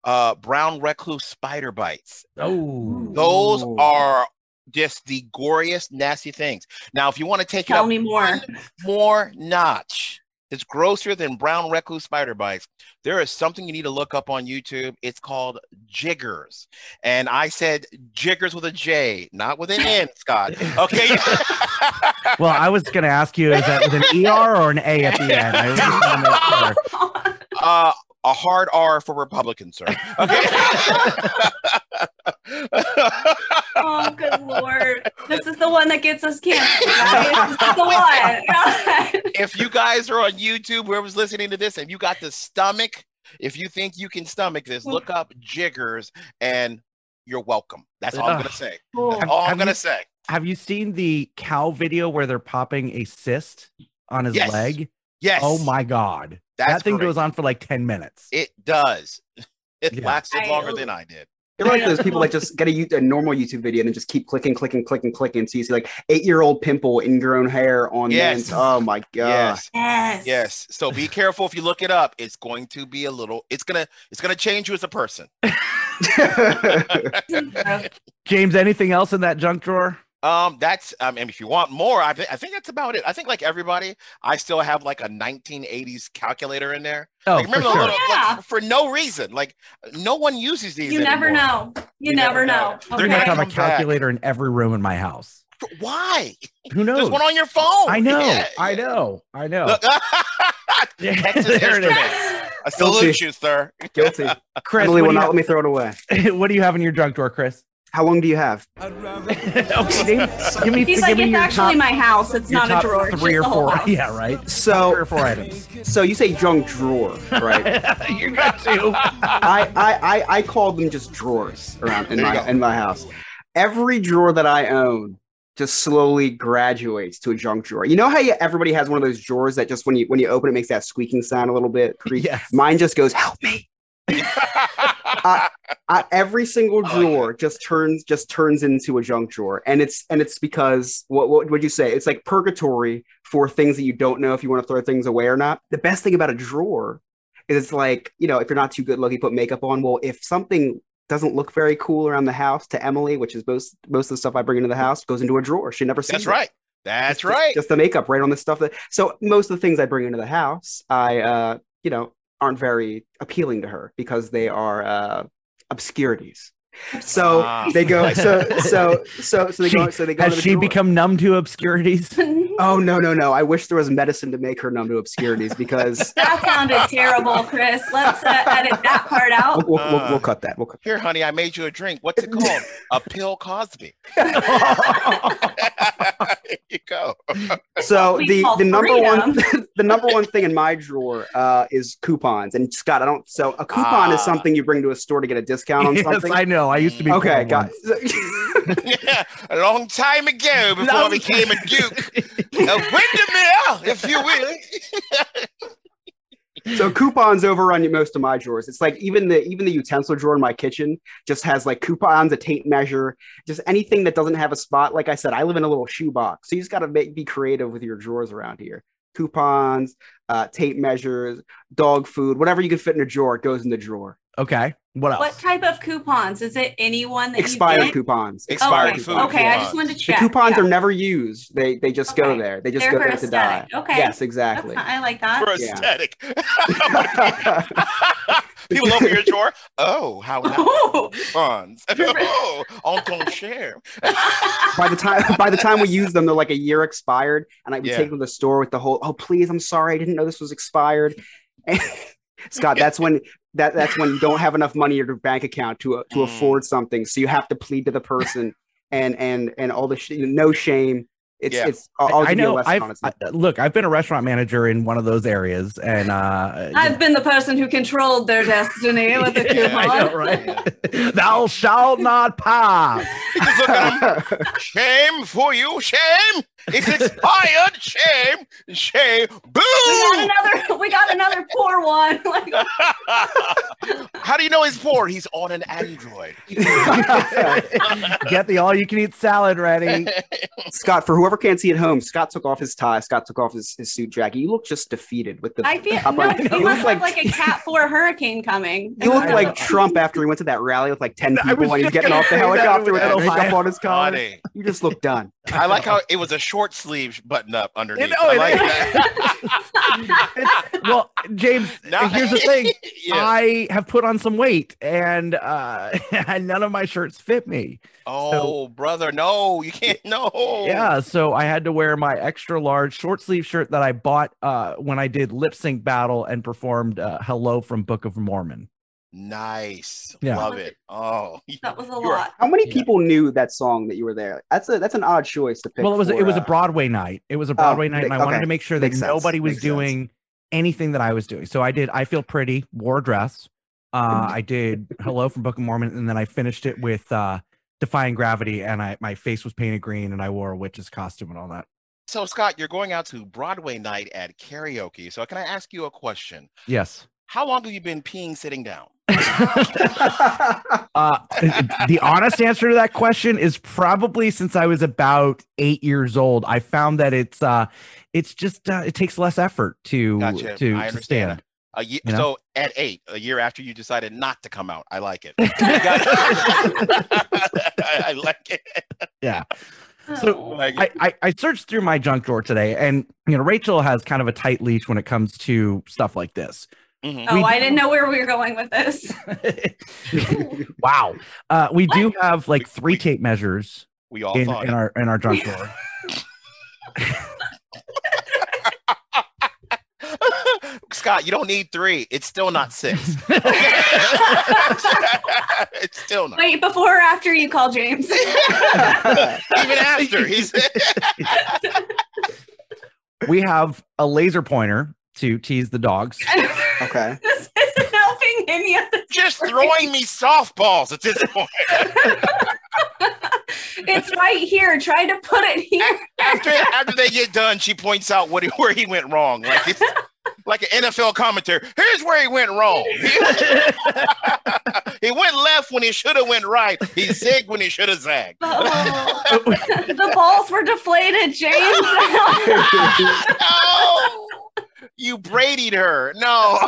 uh, brown recluse spider bites. Oh, Those are just the goriest, nasty things. Now, if you want to take it Tell up me more. one more notch. It's grosser than brown recluse spider bites. There is something you need to look up on YouTube. It's called jiggers. And I said jiggers with a J, not with an N, Scott. <laughs> Okay. <laughs> well, I was going to ask you, is that with an ER or an A at the end? I was just want to make sure. uh, a hard R for Republicans, sir. Okay. <laughs> <laughs> Oh, good lord! This is the one that gets us canceled. Guys. This is the one. <laughs> If you guys are on YouTube, whoever's listening to this, and you got the stomach, if you think you can stomach this, look up jiggers and you're welcome. That's all I'm gonna say. Cool. That's all Have I'm gonna you- say. Have you seen the cow video where they're popping a cyst on his Yes. leg? Yes. Oh my god. That's that thing great. goes on for like 10 minutes. It does. <laughs> It Yeah. lasted I- longer than I did. You're like those people that <laughs> just get a, a normal YouTube video and then just keep clicking, clicking, clicking, clicking. So you see like eight year old pimple ingrown hair on Yes. men's. Oh my god. Yes. Yes. Yes. So be careful if you look it up. It's going to be a little. It's gonna. It's gonna change you as a person. <laughs> James, anything else in that junk drawer? Um, that's. I mean, if you want more, I, thi- I think that's about it. I think like everybody, I still have like a 1980s calculator in there. Oh, like, for remember the sure. little, like, for no reason. Like no one uses these. You never know. You, You never never know. know. They're Okay. going to have a Come back. calculator in every room in my house. Why? Who knows? There's one on your phone. I know. Yeah, I know. I know. Look, <laughs> Yeah, there it is. I salute Guilty. you, sir. Guilty. Chris, <laughs> Emily will not let me throw it away. <laughs> what do you have in your junk drawer, Chris? How long do you have? <laughs> <laughs> okay, name, give me, He's give like, me it's your actually top, my house. It's your not top a drawer. Three or four. house. <laughs> Yeah, right. So, Three So, or four items. so you say junk drawer, right? you got two. I, I, I, I call them just drawers around in There my go. in my house. Every drawer that I own just slowly graduates to a junk drawer. You know how you, everybody has one of those drawers that just when you when you open it makes that squeaking sound a little bit. creak? Yes. Mine just goes, help me. I, every single Oh, drawer just turns just turns into a junk drawer, and it's and it's because what what would you say? It's like purgatory for things that you don't know if you want to throw things away or not. The best thing about a drawer is it's like you know if you're not too good looking, put makeup on. Well, if something doesn't look very cool around the house to Emily, which is most most of the stuff I bring into the house, goes into a drawer. She never sees That's it. right. That's Just- right. Just the makeup right on the stuff that. So most of the things I bring into the house, I uh, you know, aren't very appealing to her because they are uh, obscurities. So Ah. they go. So so so so they go. So they go. Has to the she drawer. become numb to obscurities? <laughs> Oh no no no! I wish there was medicine to make her numb to obscurities because <laughs> that sounded terrible, Chris. Let's uh, edit that part we'll, out. we'll, we'll, Uh. we'll cut that. We'll cut. Here, honey, I made you a drink. What's it called? <laughs> a pill Cosby. there you go. So We the the number one the number one thing in my drawer uh, is coupons. And Scott, I don't. So a coupon is Ah. something you bring to a store to get a discount on yes, something. I know. I used to be okay, poor got. <laughs> yeah, a long time ago <laughs> before I Long became a duke. <laughs> a Windermere, if you will. so coupons overrun most of my drawers. It's like even the even the utensil drawer in my kitchen just has like coupons, a tape measure, just anything that doesn't have a spot. Like I said, I live in a little shoebox, so you just got to be creative with your drawers around here. Coupons, uh, tape measures, dog food, whatever you can fit in a drawer, it goes in the drawer. Okay. What else? What type of coupons? Is it anyone that Expired coupons. Expired okay. food Okay, I just wanted to check. The coupons Yeah. are never used. They they just go there. They just They're go for there to die. Okay. Yes, exactly. fine. I like that. For Yeah. aesthetic. <laughs> <laughs> People open your drawer. Oh, how nice. Oh, Funds. <laughs> Oh, on ton by the time by the time we use them, they're like a year expired, and I would Yeah. take them to the store with the whole. Oh, please, I'm sorry, I didn't know this was expired. Scott, that's when that that's when you don't have enough money in your bank account to to Mm. afford something, so you have to plead to the person, and and and all the sh- no shame. It's Yeah. it's. I'll, I'll I give you a know. I've. I, look, I've been a restaurant manager in one of those areas, and uh, I've been the person who controlled their destiny <laughs> with the Yeah, coupon. I know, right? <laughs> Thou shalt not pass. Just look at 'em. Shame for you. Shame. It's expired. Shame. Shame. We got another. We got another poor one. <laughs> How do you know he's poor? He's on an Android. Get the all-you-can-eat salad ready. Scott, for whoever can't see at home, Scott took off his tie. Scott took off his, his suit jacket. You look just defeated with the. I feel top no. on- You you must look like like a Cat Four hurricane coming. <laughs> You look like. Trump after he went to that rally with like 10 people was and he's getting off the helicopter with with that makeup Ohio. on his collar. Funny. You just look done. I like how it was a short sleeve button up underneath. know I like that. <laughs> Well, James, <laughs> Now- here's the thing. Yeah. I have put on some weight, and uh, none of my shirts fit me. Oh, brother, no, you can't. No. Yeah, so I had to wear my extra large short sleeve shirt that I bought uh, when I did lip sync battle and performed uh, "Hello" from Book of Mormon. Nice. Yeah. Love it. Oh, <laughs> That was a lot. How many Yeah. people knew that song that you were there? That's a that's an odd choice to pick. Well, it was for, it was a uh, Broadway night. It was a Broadway night, and I ma- wanted to make sure that Makes sense. nobody was Makes sense. doing anything that I was doing. So I did. I feel pretty. Wore a dress. Uh, <laughs> I did "Hello" from Book of Mormon, and then I finished it with uh, "Defying Gravity," and I my face was painted green, and I wore a witch's costume and all that. so Scott, you're going out to Broadway night at karaoke. So can I ask you a question? Yes. How long have you been peeing sitting down? <laughs> <laughs> Uh, the honest answer to that question is probably since I was about eight years old. I found that it's uh, it's just uh, it takes less effort to Gotcha. to, to understand. stand. A year, You know? So at eight, a year after you decided not to come out, I like it. <laughs> I, <laughs> I like it. Yeah. So Like I, I I searched through my junk drawer today, and you know Rachel has kind of a tight leash when it comes to stuff like this. Mhm. Oh, We I didn't know where we were going with this. <laughs> wow. Uh, we do have like three we- tape measures we all in, in our in our junk drawer. Scott, you don't need three. It's still not six. <laughs> <laughs> it's still not. Wait, before or after you call James? <laughs> Even after he's we have a laser pointer to tease the dogs. okay. this isn't helping any of the just throwing me softballs at this point. It's right here. Try to put it here. after after they get done, she points out what where he went wrong. Like it's like an NFL commentary. Here's where he went wrong. <laughs> he went left when he should have went right. He zigged when he should have zagged. Oh, the balls were deflated, James. <laughs> no, you Brady'd her. No.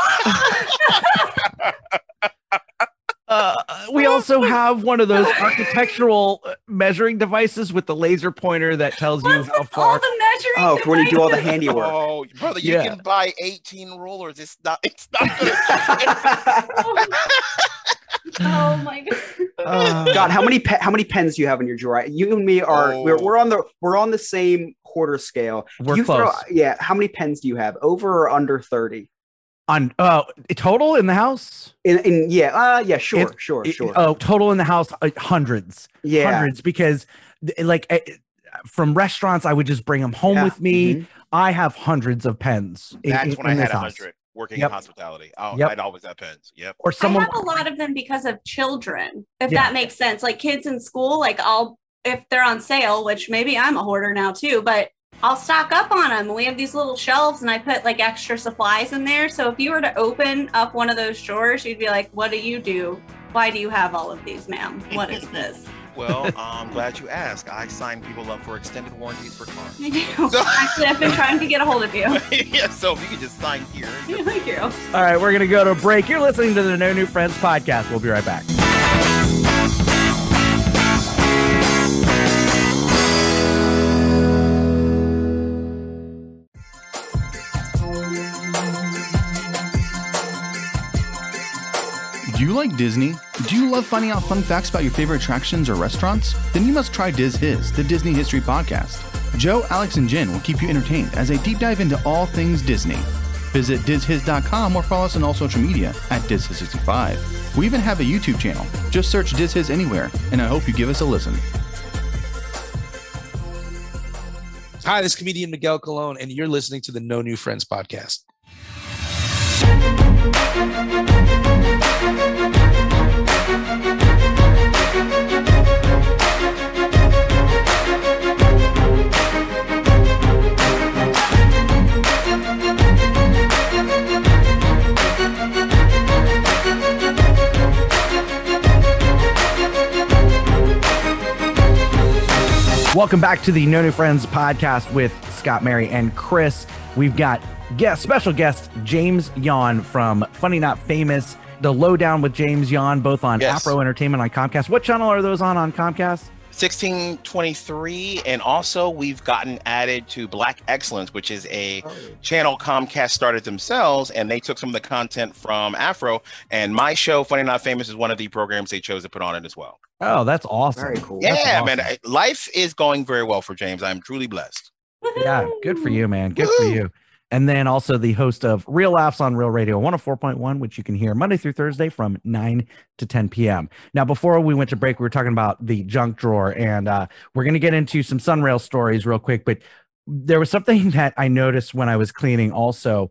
<laughs> Uh, we also have one of those architectural uh, measuring devices with the laser pointer that tells you What's how with all far. the measuring Oh, for when you do all the handiwork. Oh, brother, you Yeah. can buy 18 rulers. It's not. It's not. Gonna, <laughs> <laughs> Oh my god. Uh, God, how many pe- how many pens do you have in your drawer? You and me are we're, Oh. we're on the we're on the same quarter scale. we're you close. yeah, how many pens do you have? Over or under thirty? On uh, total in the house. In, in yeah, uh, yeah, sure, It- sure, It- sure. Oh, total in the house, uh, hundreds, yeah, hundreds. Because like uh, from restaurants, I would just bring them home Yeah, with me. mhm. I have hundreds of pens. that's in- when I had a hundred working Yep. in hospitality. Oh, Yep. I'd always have pens. Yep. Or someone. I have a lot of them because of children, if Yeah. that makes sense. Like kids in school, like I'll if they're on sale, which maybe I'm a hoarder now too, but I'll stock up on them. We have these little shelves and I put like extra supplies in there. So if you were to open up one of those drawers, you'd be like, What do you do? Why do you have all of these, ma'am? What is this? <laughs> Well, I'm glad you asked. I sign people up for extended warranties for cars. I do. Actually, I've been trying to get a hold of you. <laughs> yeah, so if you could just sign here. <laughs> Thank you. All right, we're gonna go to a break. You're listening to the No New Friends podcast. We'll be right back. Like Disney? Do you love finding out fun facts about your favorite attractions or restaurants? Then you must try Diz His, the Disney History Podcast. Joe, Alex, and Jen will keep you entertained as they deep dive into all things Disney. Visit DizHiz.com or follow us on all social media at DizHiz65. We even have a YouTube channel. Just search Diz His anywhere, and I hope you give us a listen. Hi, this is comedian Miguel Colon, and you're listening to the No New Friends podcast. Welcome back to the No New Friends podcast with Scott, Mary, and Chris. We've got guest, special guest James Yon from Funny Not Famous, The Lowdown with James Yon, both on Yes. Afro Entertainment on Comcast. What channel are those on on Comcast? 1623 and also we've gotten added to black excellence which is a oh. channel comcast started themselves and they took some of the content from afro and my show funny not famous is one of the programs they chose to put on it as well Oh, that's awesome. Very cool. Yeah awesome. man life is going very well for james i'm truly blessed Yeah, good for you, man. Good for you. And then also the host of Real Laughs on Real Radio 104.1, which you can hear Monday through Thursday from 9 to 10 p.m. Now, before we went to break, we were talking about the junk drawer, and uh, we're going to get into some Sunrail stories real quick. But there was something <laughs> that I noticed when I was cleaning. Also,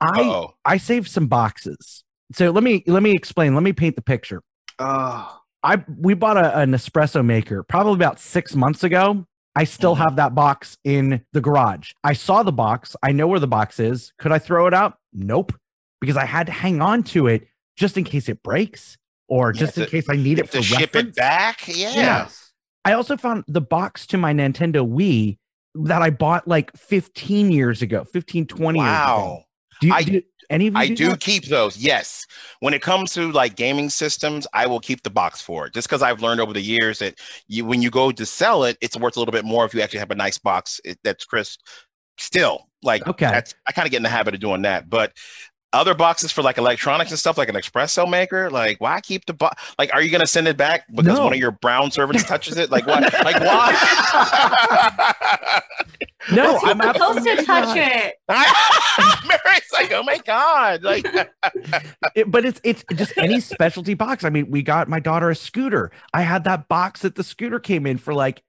I Uh-oh. I saved some boxes. So let me let me explain. Let me paint the picture. Oh, I we bought a, an espresso maker probably about six months ago. I still Mhm. have that box in the garage. I saw the box. I know where the box is. Could I throw it out? Nope, because I had to hang on to it just in case it breaks or Yeah, just in case I need it to for ship it back. Yeah. Yes. I also found the box to my Nintendo Wii that I bought like 15 years ago, 15, 20 years ago. Wow. Do you I- do any of you I do that? keep those. Yes. When it comes to like gaming systems, I will keep the box for it. Just because I've learned over the years that you when you go to sell it, it's worth a little bit more if you actually have a nice box that's crisp. Still, like Okay. that's I kind of get in the habit of doing that. But other boxes for like electronics and stuff, like an espresso maker, like why keep the box? Like, are you gonna send it back because No. one of your brown servants touches it? Like what? <laughs> like why? <laughs> No, I'm not supposed to touch it. <laughs> Mary's like, oh my god! Like, It- but it's it's just any specialty box. I mean, we got my daughter a scooter. I had that box that the scooter came in for like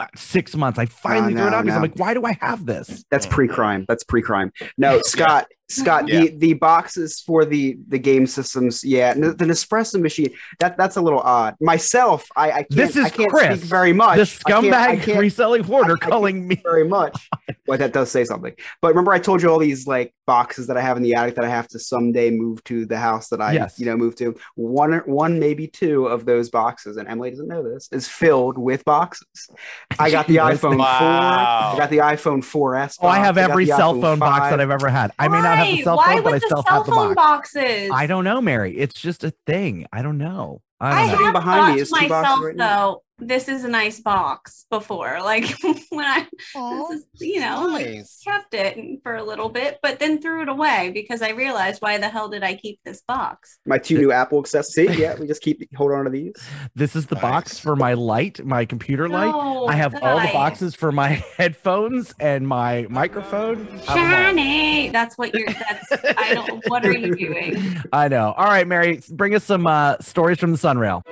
uh, six months. I finally threw it no, out because I'm like, why do I have this? that's pre-crime. That's pre-crime. No, Scott. Scott, Yeah. the, the boxes for the the game systems, yeah, n- the Nespresso machine. That that's a little odd. Myself, I, I can't. This is I can't Chris, speak very much. The I can't- I scumbag can't reselling hoarder I can't calling me. very much. Well, that does say something. But remember, I told you all these like boxes that I have in the attic that I have to someday move to the house that I, Yes. you know, move to. One, one, maybe two of those boxes, and Emily doesn't know this, is filled with boxes. <laughs> I got the iPhone Wow. four. I got the iPhone 4S. Oh, I have every the cell iPhone phone box that I've ever had. I may not have the Why? cell Why but I with still the cell have the phone box. boxes? I don't know, Mary. It's just a thing. I don't know. I I don't know. Have behind thought me is two boxes myself right now. though, this is a nice box before. Like <laughs> when I, this is, you know, like, kept it for a little bit, but then threw it away because I realized why the hell did I keep this box? My two new Apple accessories. Yeah, we just keep hold on to these. This is the box for my light, my computer light. No, I have all the boxes for my <laughs> headphones and my microphone. I have them all. Shiny. That's what you're. That's. I don't. What are you doing? <laughs> I know. All right, Mary, bring us some uh, stories from the Sunrail.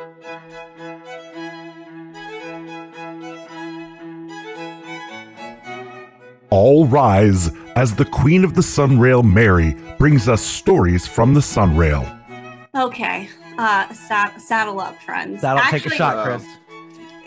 All rise as the Queen of the Sunrail, Mary, brings us stories from the Sunrail. Okay. Uh, sa- saddle up, friends. That'll take a Actually, shot, Chris.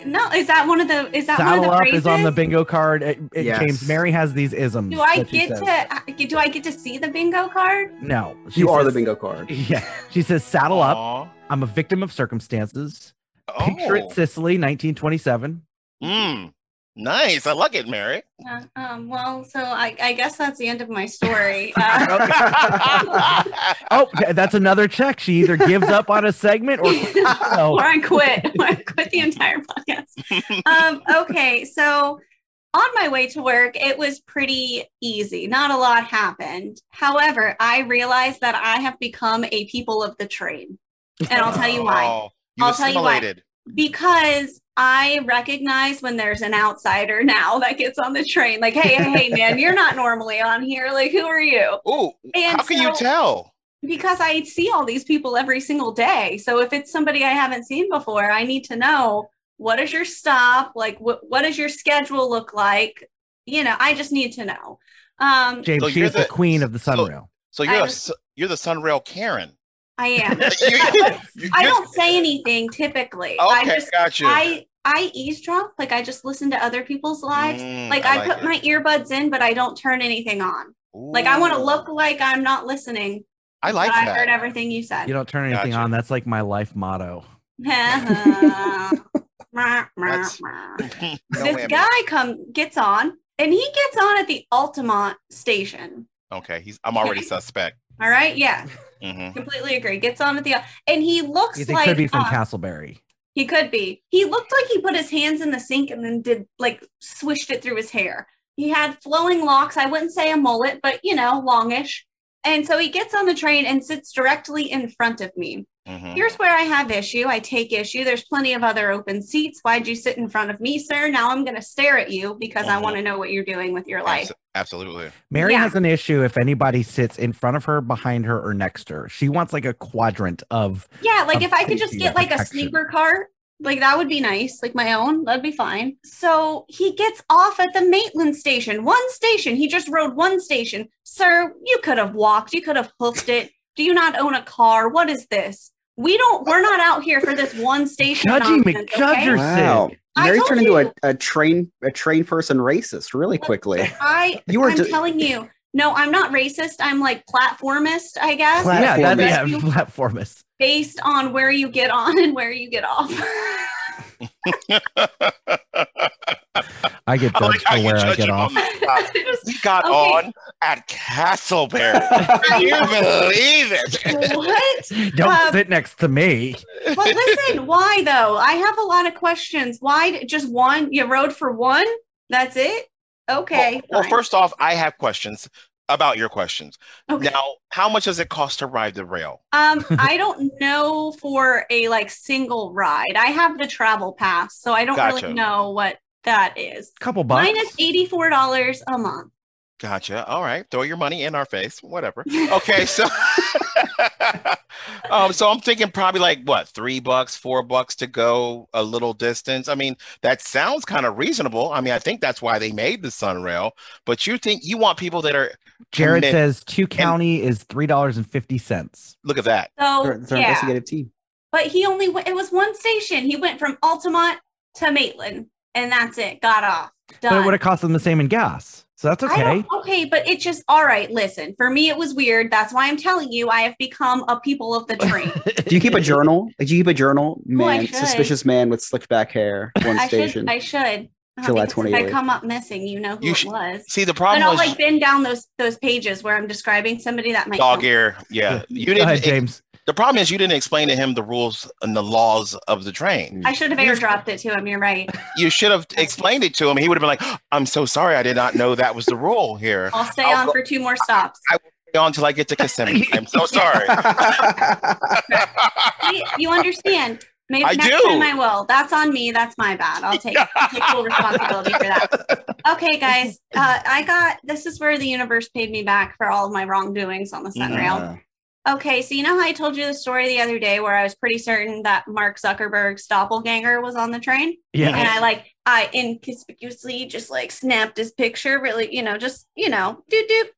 No, is that one of the? Is that one Saddle of the up phrases? is on the bingo card. It, it- Yes. James, Mary has these isms. Do I that she get says. to? Do I get to see the bingo card? No, she You are the says- bingo card. <laughs> Yeah, she says, "Saddle up." Aw. I'm a victim of circumstances. Picture it, Oh. Sicily, 1927. Mm, nice. I like it, Mary. Uh, um, well, so I, I guess that's the end of my story. <laughs> Uh, Oh, that's another check. She either gives up on a segment or <laughs> Oh. or I quit. <laughs> Or I quit the entire podcast. Um, okay, so on my way to work, it was pretty easy. Not a lot happened. However, I realized that I have become a people of the train. And I'll tell you why. Oh, you I'll tell you why. Assimilated. Because I recognize when there's an outsider now that gets on the train, like, hey, hey, man, you're not normally on here. Like, who are you? <laughs> Oh, And how can you tell? because I see all these people every single day. So if it's somebody I haven't seen before, I need to know what is your stop, like what what does your schedule look like? You know, I just need to know. Um, James, So she the, the- queen of the so- Sunrail. So I you're a, just- su- you're the Sunrail Karen. I am. You- <laughs> you- I don't say anything typically. I Okay, just got you. I I eavesdrop, like I just listen to other people's lives. Mm, like I I, like put it. my earbuds in, but I don't turn anything on. Like I want to look like I'm not listening. I like but I heard everything you said. You don't turn anything Gotcha. on. That's like my life motto. <laughs> That's- <laughs> this whammy. guy come gets on and he gets on at the Altamonte station. Okay, he's. I'm already Okay. suspect. All right, yeah, hmm completely agree. Gets on at the and he looks You think like could be from uh, Casselberry. he could be. He looked like he put his hands in the sink and then did like swished it through his hair. He had flowing locks. I wouldn't say a mullet, but you know, longish. And so he gets on the train and sits directly in front of me. Mhm. Here's where I have issue. I take issue. There's plenty of other open seats. Why'd you sit in front of me, sir? Now I'm going to stare at you because I Mhm. want to know what you're doing with your life. Absolutely. Mary Yeah. has an issue if anybody sits in front of her, behind her, or next to her. She wants like a quadrant of Yeah, like of if I could just get and like a protection. sleeper cart, like that would be nice, like my own, that'd be fine. So he gets off at the Maitland station, one station. He just rode one station. Sir, you could have walked, you could have hoofed it. Do you not own a car? What is this? We don't, we're not out here for this one station. Judgy nonsense, okay? Wow. Mary told turned into a, a train a train person racist really quickly. I, You were I'm ju- telling you, no, I'm not racist. I'm like platformist, I guess. yeah, that, yeah, Platformist. platformist. Based on where you get on and where you get off. <laughs> I get I like judged for you where I get him off. on the spot. Just- We got <laughs> Okay. on at Casselberry. <laughs> Can you believe it? what? Don't Um, sit next to me. But listen, why though? I have a lot of questions. Why just one? You rode for one? That's it? Okay. Well, well, first off, I have questions about your questions. Okay. Now, how much does it cost to ride the rail? um, <laughs> I don't know for a like single ride. I have the travel pass, so I don't Gotcha. really know what that is. Couple bucks. Mine is eighty-four dollars a month. Gotcha. All right. Throw your money in our face. Whatever. <laughs> Okay. So, <laughs> um, so I'm thinking probably like what, three bucks, four bucks to go a little distance. I mean, that sounds kind of reasonable. I mean, I think that's why they made the Sunrail. But you think you want people that are Jared commit- says two county is three dollars and fifty cents. Look at that. So They're, they're yeah, investigative team. but he only went. It was one station. He went from Altamonte to Maitland, and that's it. Got off. Done. But it would have cost them the same in gas. So that's okay. okay, but it's just all right. Listen, for me, it was weird. That's why I'm telling you, I have become a people of the <laughs> train. Do you keep a journal? Like, do you keep a journal? Oh, Man, should. suspicious man with slicked back hair. One I station. should. I should. Uh, July because if I come up missing, you know who You it should- was. See, the problem. And problem I'll was like bend down those those pages where I'm describing somebody that might dog know. ear. Yeah. <laughs> You Go ahead, didn't. James. The problem is you didn't explain to him the rules and the laws of the train. Mm. I should have airdropped it to him. You're right. <laughs> You should have explained it to him. He would have been like, "I'm so sorry. I did not know that was the rule here." I'll stay I'll on go- for two more stops. I, I will stay on until I get to Kissimmee. I'm so sorry. <laughs> See, you understand? Maybe I next do. time I will. That's on me. That's my bad. I'll take, <laughs> I'll take full responsibility for that. Okay, guys. Uh, I got this is where the universe paid me back for all of my wrongdoings on the mm-hmm. Sunrail. Uh-huh. Okay, so you know how I told you the story the other day where I was pretty certain that Mark Zuckerberg's doppelganger was on the train? Yeah. And I like I inconspicuously just like snapped his picture, really, you know, just you know, doop doop.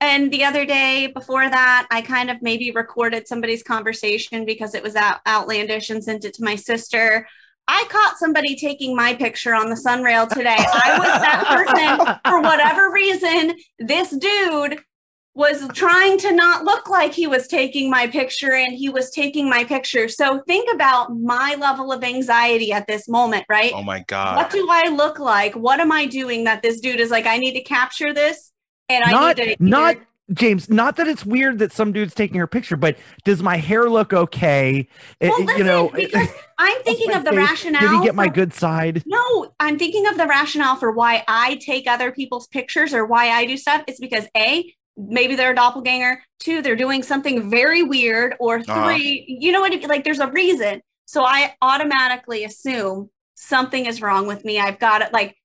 And the other day before that, I kind of maybe recorded somebody's conversation because it was out outlandish and sent it to my sister. I caught somebody taking my picture on the Sunrail today. I was that person <laughs> for whatever reason. This dude was trying to not look like he was taking my picture and he was taking my picture. So think about my level of anxiety at this moment, right? Oh my God. What do I look like? What am I doing that this dude is like, I need to capture this and I not need to not James, not that it's weird that some dude's taking her picture, but does my hair look okay? Eh, well, it- listen, you know, eh, because <laughs> I'm thinking of the face. rationale. Did he get my for- good side? No, I'm thinking of the rationale for why I take other people's pictures or why I do stuff. It's because A, maybe they're a doppelganger. Two, they're doing something very weird. Or 3 Uh-huh. you know what? I mean? Like there's a reason. So I automatically assume something is wrong with me. I've got it. Like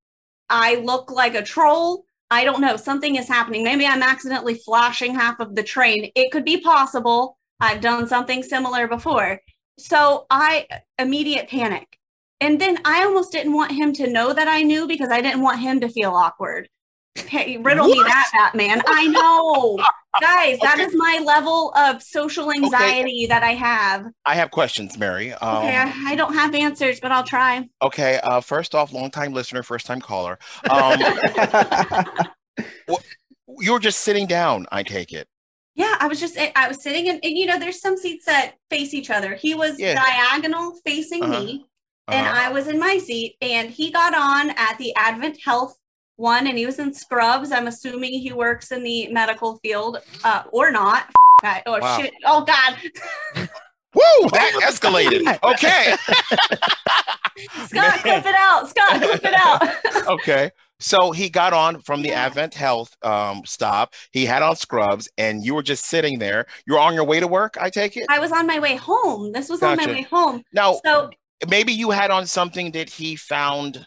I look like a troll. I don't know. Something is happening. Maybe I'm accidentally flashing half of the train. It could be possible. I've done something similar before. So I immediate panic. And then I almost didn't want him to know that I knew because I didn't want him to feel awkward. Hey, riddle me that, Batman. I know. Guys, that Okay. is my level of social anxiety that I have. I have questions, Mary. Um, Okay, I, I don't have answers, but I'll try. okay. Uh, first off, long time listener, first time caller. Um, <laughs> you were just sitting down. I take it. Yeah, I was just I was sitting in and you know there's some seats that face each other. He was Yeah. diagonal facing Uh-huh. me and Uh-huh. I was in my seat and he got on at the Advent Health one and he was in scrubs. I'm assuming he works in the medical field uh, or not. I- oh Wow. shit. Oh god. <laughs> Woo! That escalated. <laughs> Okay. Scott, clip it out. Scott, clip it out. <laughs> okay. So he got on from the Advent Health um, stop. He had on scrubs, and you were just sitting there. You were on your way to work. I take it. I was on my way home. This was on my way home. Now, So maybe you had on something that he found.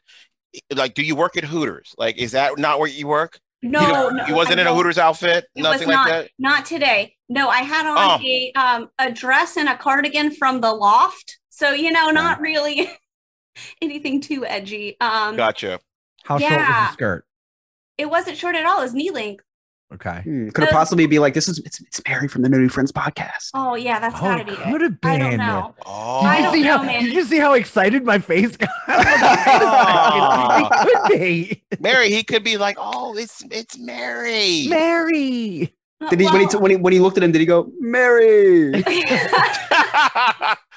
Like, do you work at Hooters? Like, is that not where you work? no, you, don't- no, you wasn't I in a. Hooters outfit. It Nothing was like not, that. Not today. No, I had on Oh. a um a dress and a cardigan from the loft. So you know, not really <laughs> anything too edgy. Um, Gotcha. How short was Yeah. the skirt? it wasn't short at all. It was knee length. Okay. Hmm, Could it possibly be like this is it's, it's Mary from the No New Friends podcast? Oh yeah, that's Oh, gotta it be could it. have I been. don't know. Oh. I Did you don't see know, how? man. Did you see how excited my face got? <laughs> <laughs> it could be Mary, he could be like, oh, it's it's Mary. Mary. Did he when he Well- when he when he looked at him? Did he go Mary? <laughs>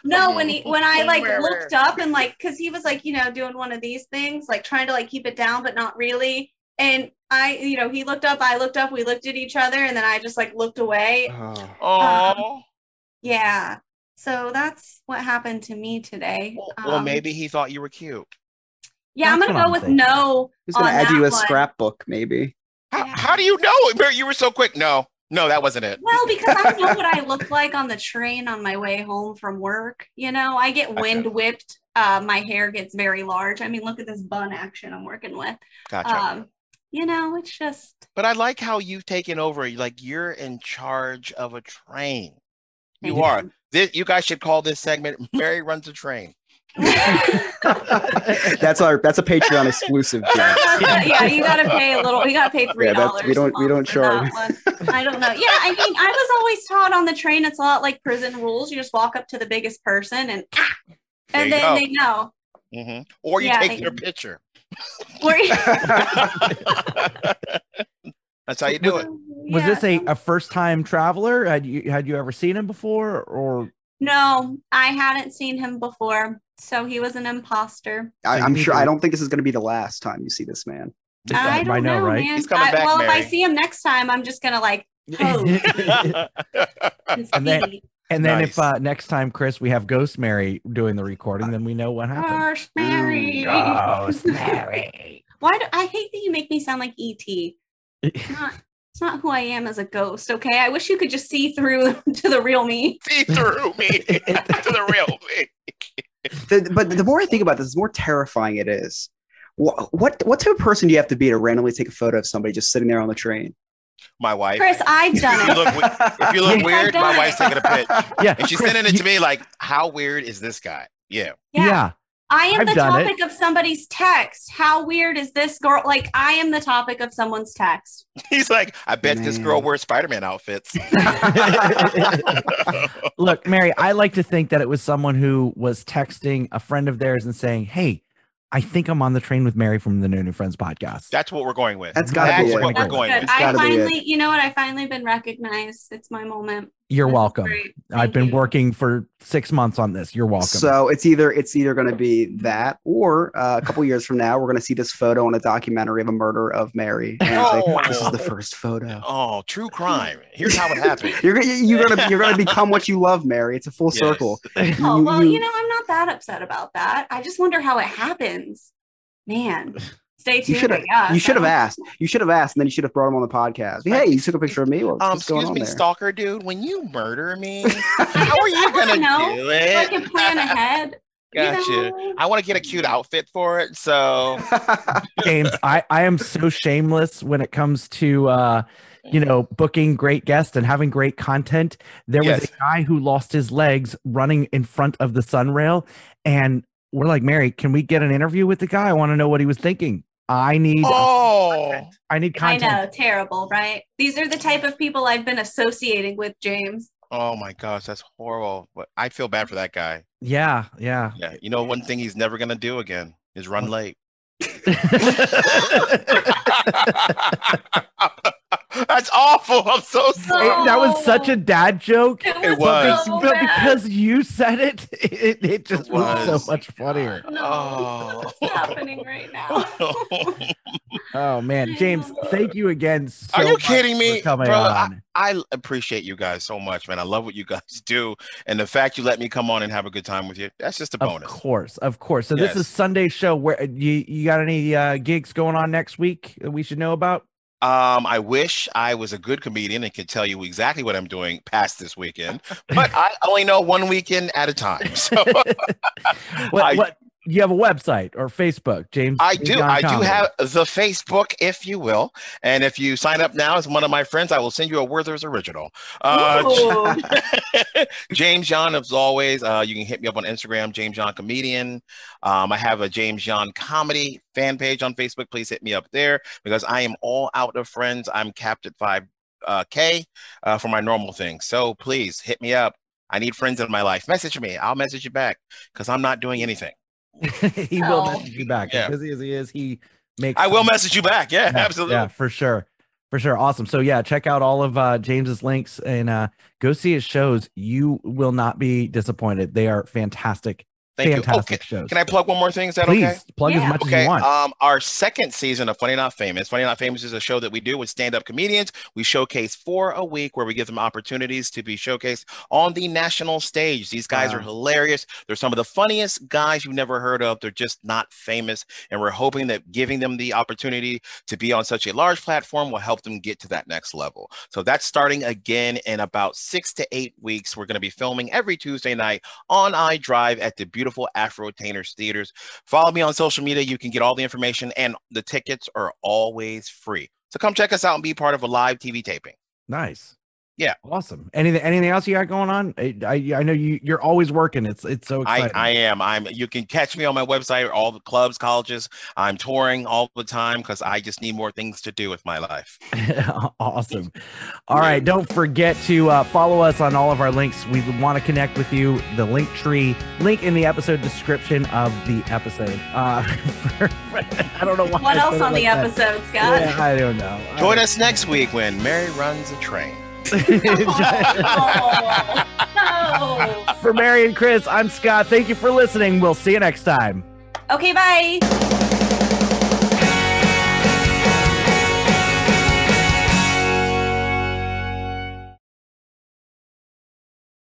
no, when he when I like looked up and like because he was like you know doing one of these things like trying to like keep it down but not really. And I you know he looked up, I looked up, we looked at each other, and then I just like looked away. Oh. Oh. Yeah. So that's what happened to me today. well, Um, maybe he thought you were cute. Yeah, I'm gonna go I'm with thinking. no. He's gonna on add you a one. scrapbook, maybe. How, how do you know? You were so quick. No, no, that wasn't it. Well, <laughs> because I know what I look like on the train on my way home from work. You know, I get Gotcha. wind whipped. Uh, my hair gets very large. I mean, look at this bun action I'm working with. Gotcha. Um, you know, it's just but I like how you've taken over. Like you're in charge of a train. You Thank are. This, you guys should call this segment <laughs> "Mary Runs a Train." <laughs> That's our that's a Patreon exclusive. <laughs> Yeah, you gotta pay a little. We gotta pay three Yeah, dollars. we don't- we don't charge. I don't know. Yeah, I mean, I was always taught on the train. It's a lot like prison rules. You just walk up to the biggest person and ah, and then go. they know. Mm-hmm. Or you Yeah, take they- their picture. Or- That's how you do it. <laughs> Was Yeah. this a, a first time traveler? Had you had you ever seen him before? Or No, I hadn't seen him before, so he was an imposter. I, I'm sure. I don't think this is going to be the last time you see this man. I I don't know, know, right? man. He's coming I- back, well, if I see him next time, I'm just gonna like <laughs> pose <laughs> and And then- speed. And then Nice. if uh, next time Chris we have Ghost Mary doing the recording, then we know what happened. Gosh, Mary. Ghost <laughs> Mary. Why do I hate that you make me sound like ET? It's not, it's not who I am as a ghost. Okay, I wish you could just see through <laughs> to the real me. See through me <laughs> to the real me. The, but the more I think about this, the more terrifying it is. What, what what type of person do you have to be to randomly take a photo of somebody just sitting there on the train? My wife. Chris, I've If done it. look, if you look <laughs> weird, my done wife's taking a pic, <laughs> Yeah, and she's Chris, sending it you- to me like, "How weird is this guy?" Yeah. Yeah. Yeah. I am I've the done it. topic of somebody's text. How weird is this girl? Like, I am the topic of someone's text. <laughs> He's like, "I bet this girl wears Spider-Man outfits." Look, Mary, I like to think that it was someone who was texting a friend of theirs and saying, "Hey, I think I'm on the train with Mary from the No New Friends podcast." That's what we're going with. That's gotta be That's it. we're That's going good. with. I gotta be it. finally, you know what? I finally been recognized. It's my moment. You're This is welcome. I've been you. working for six months on this. You're welcome. So it's either it's either going to be that, or uh, a couple years from now, we're going to see this photo in a documentary of a murder of Mary. And it's like, this is the first photo. Oh, true crime. Here's how it happened. <laughs> You're gonna you're gonna you're gonna become what you love, Mary. It's a full Yes. circle. <laughs> Oh, You- well, you- you know, I'm not that upset about that. I just wonder how it happens. Man, stay You should have guess. you should have asked. You should have asked, and then you should have brought him on the podcast. Hey, you took a picture of me. What's, Um, what's going excuse on me, there? stalker dude. When you murder me, <laughs> how are you <laughs> I wanna gonna know, do so I can plan ahead. you Gotcha. know? I want to get a cute outfit for it. So <laughs> James, I, I am so shameless when it comes to uh, you know, booking great guests and having great content. There was a guy who lost his legs running in front of the sunrail, and we're like, Mary, can we get an interview with the guy? I want to know what he was thinking. I need Oh, I need I content. know, terrible, right? These are the type of people I've been associating with, James. oh my gosh, that's horrible. But I feel bad for that guy. Yeah, yeah. Yeah, you know, one thing he's never gonna do again is run late. <laughs> <laughs> <laughs> <laughs> That's awful. I'm so sorry. It- that was such a dad joke. It It was was. so but because you said it, it, it just It was. was. so much funnier. No, Oh. what's happening right now? <laughs> Oh man, James, thank you again. So Are you much kidding me, coming bro? I, on. I appreciate you guys so much, man. I love what you guys <laughs> do, and the fact you let me come on and have a good time with you—that's just a bonus. Of course, of course. So this is Sunday show. Where you you got any uh, gigs going on next week that we should know about? Um, I wish I was a good comedian and could tell you exactly what I'm doing past this weekend, but I only know one weekend at a time. So <laughs> What, <laughs> I- what you have a website or Facebook, James? I do. I do have the Facebook, if you will. And if you sign up now as one of my friends, I will send you a Werther's original. Uh, <laughs> James Yon, as always, uh, you can hit me up on Instagram, James Yon Comedian. Um, I have a James Yon Comedy fan page on Facebook. Please hit me up there because I am all out of friends. I'm capped at 5K uh, K, uh, for my normal thing. So please hit me up. I need friends in my life. Message me. I'll message you back because I'm not doing anything. <laughs> he will message you back. Yeah. As busy as he is, he makes. I will message you back. Yeah, Yeah, absolutely. Yeah, for sure. For sure. Awesome. So yeah, check out all of uh James's links and uh go see his shows. You will not be disappointed. They are fantastic. Thank you. fantastic Okay, shows. Can I plug one more thing? Is that Please okay? plug as Yeah. much as Okay, you want. um, our second season of Funny Not Famous. Funny Not Famous is a show that we do with stand-up comedians. We showcase four a week where we give them opportunities to be showcased on the national stage. These guys are hilarious. They're some of the funniest guys you've never heard of. They're just not famous, and we're hoping that giving them the opportunity to be on such a large platform will help them get to that next level. So that's starting again in about six to eight weeks. We're going to be filming every Tuesday night on iDrive at the beautiful Afro Tainers Theaters. Follow me on social media. You can get all the information, and the tickets are always free. So come check us out and be part of a live TV taping. nice. Yeah. Awesome. Anything anything else you got going on? I I, I know you you're always working. It's it's so I, exciting. I am. I'm. You can catch me on my website, all the clubs, colleges. I'm touring all the time because I just need more things to do with my life. <laughs> awesome. All right. Don't forget to uh, follow us on all of our links. We want to connect with you. The Linktree, link in the episode description of the episode. Uh, for- <laughs> I don't know why. What I else said it on the that. episode, Scott? Yeah, I don't know. I Join us next week when Mary runs a train. Oh, <laughs> For Mary and Chris, I'm Scott. Thank you for listening. We'll see you next time. Okay, bye.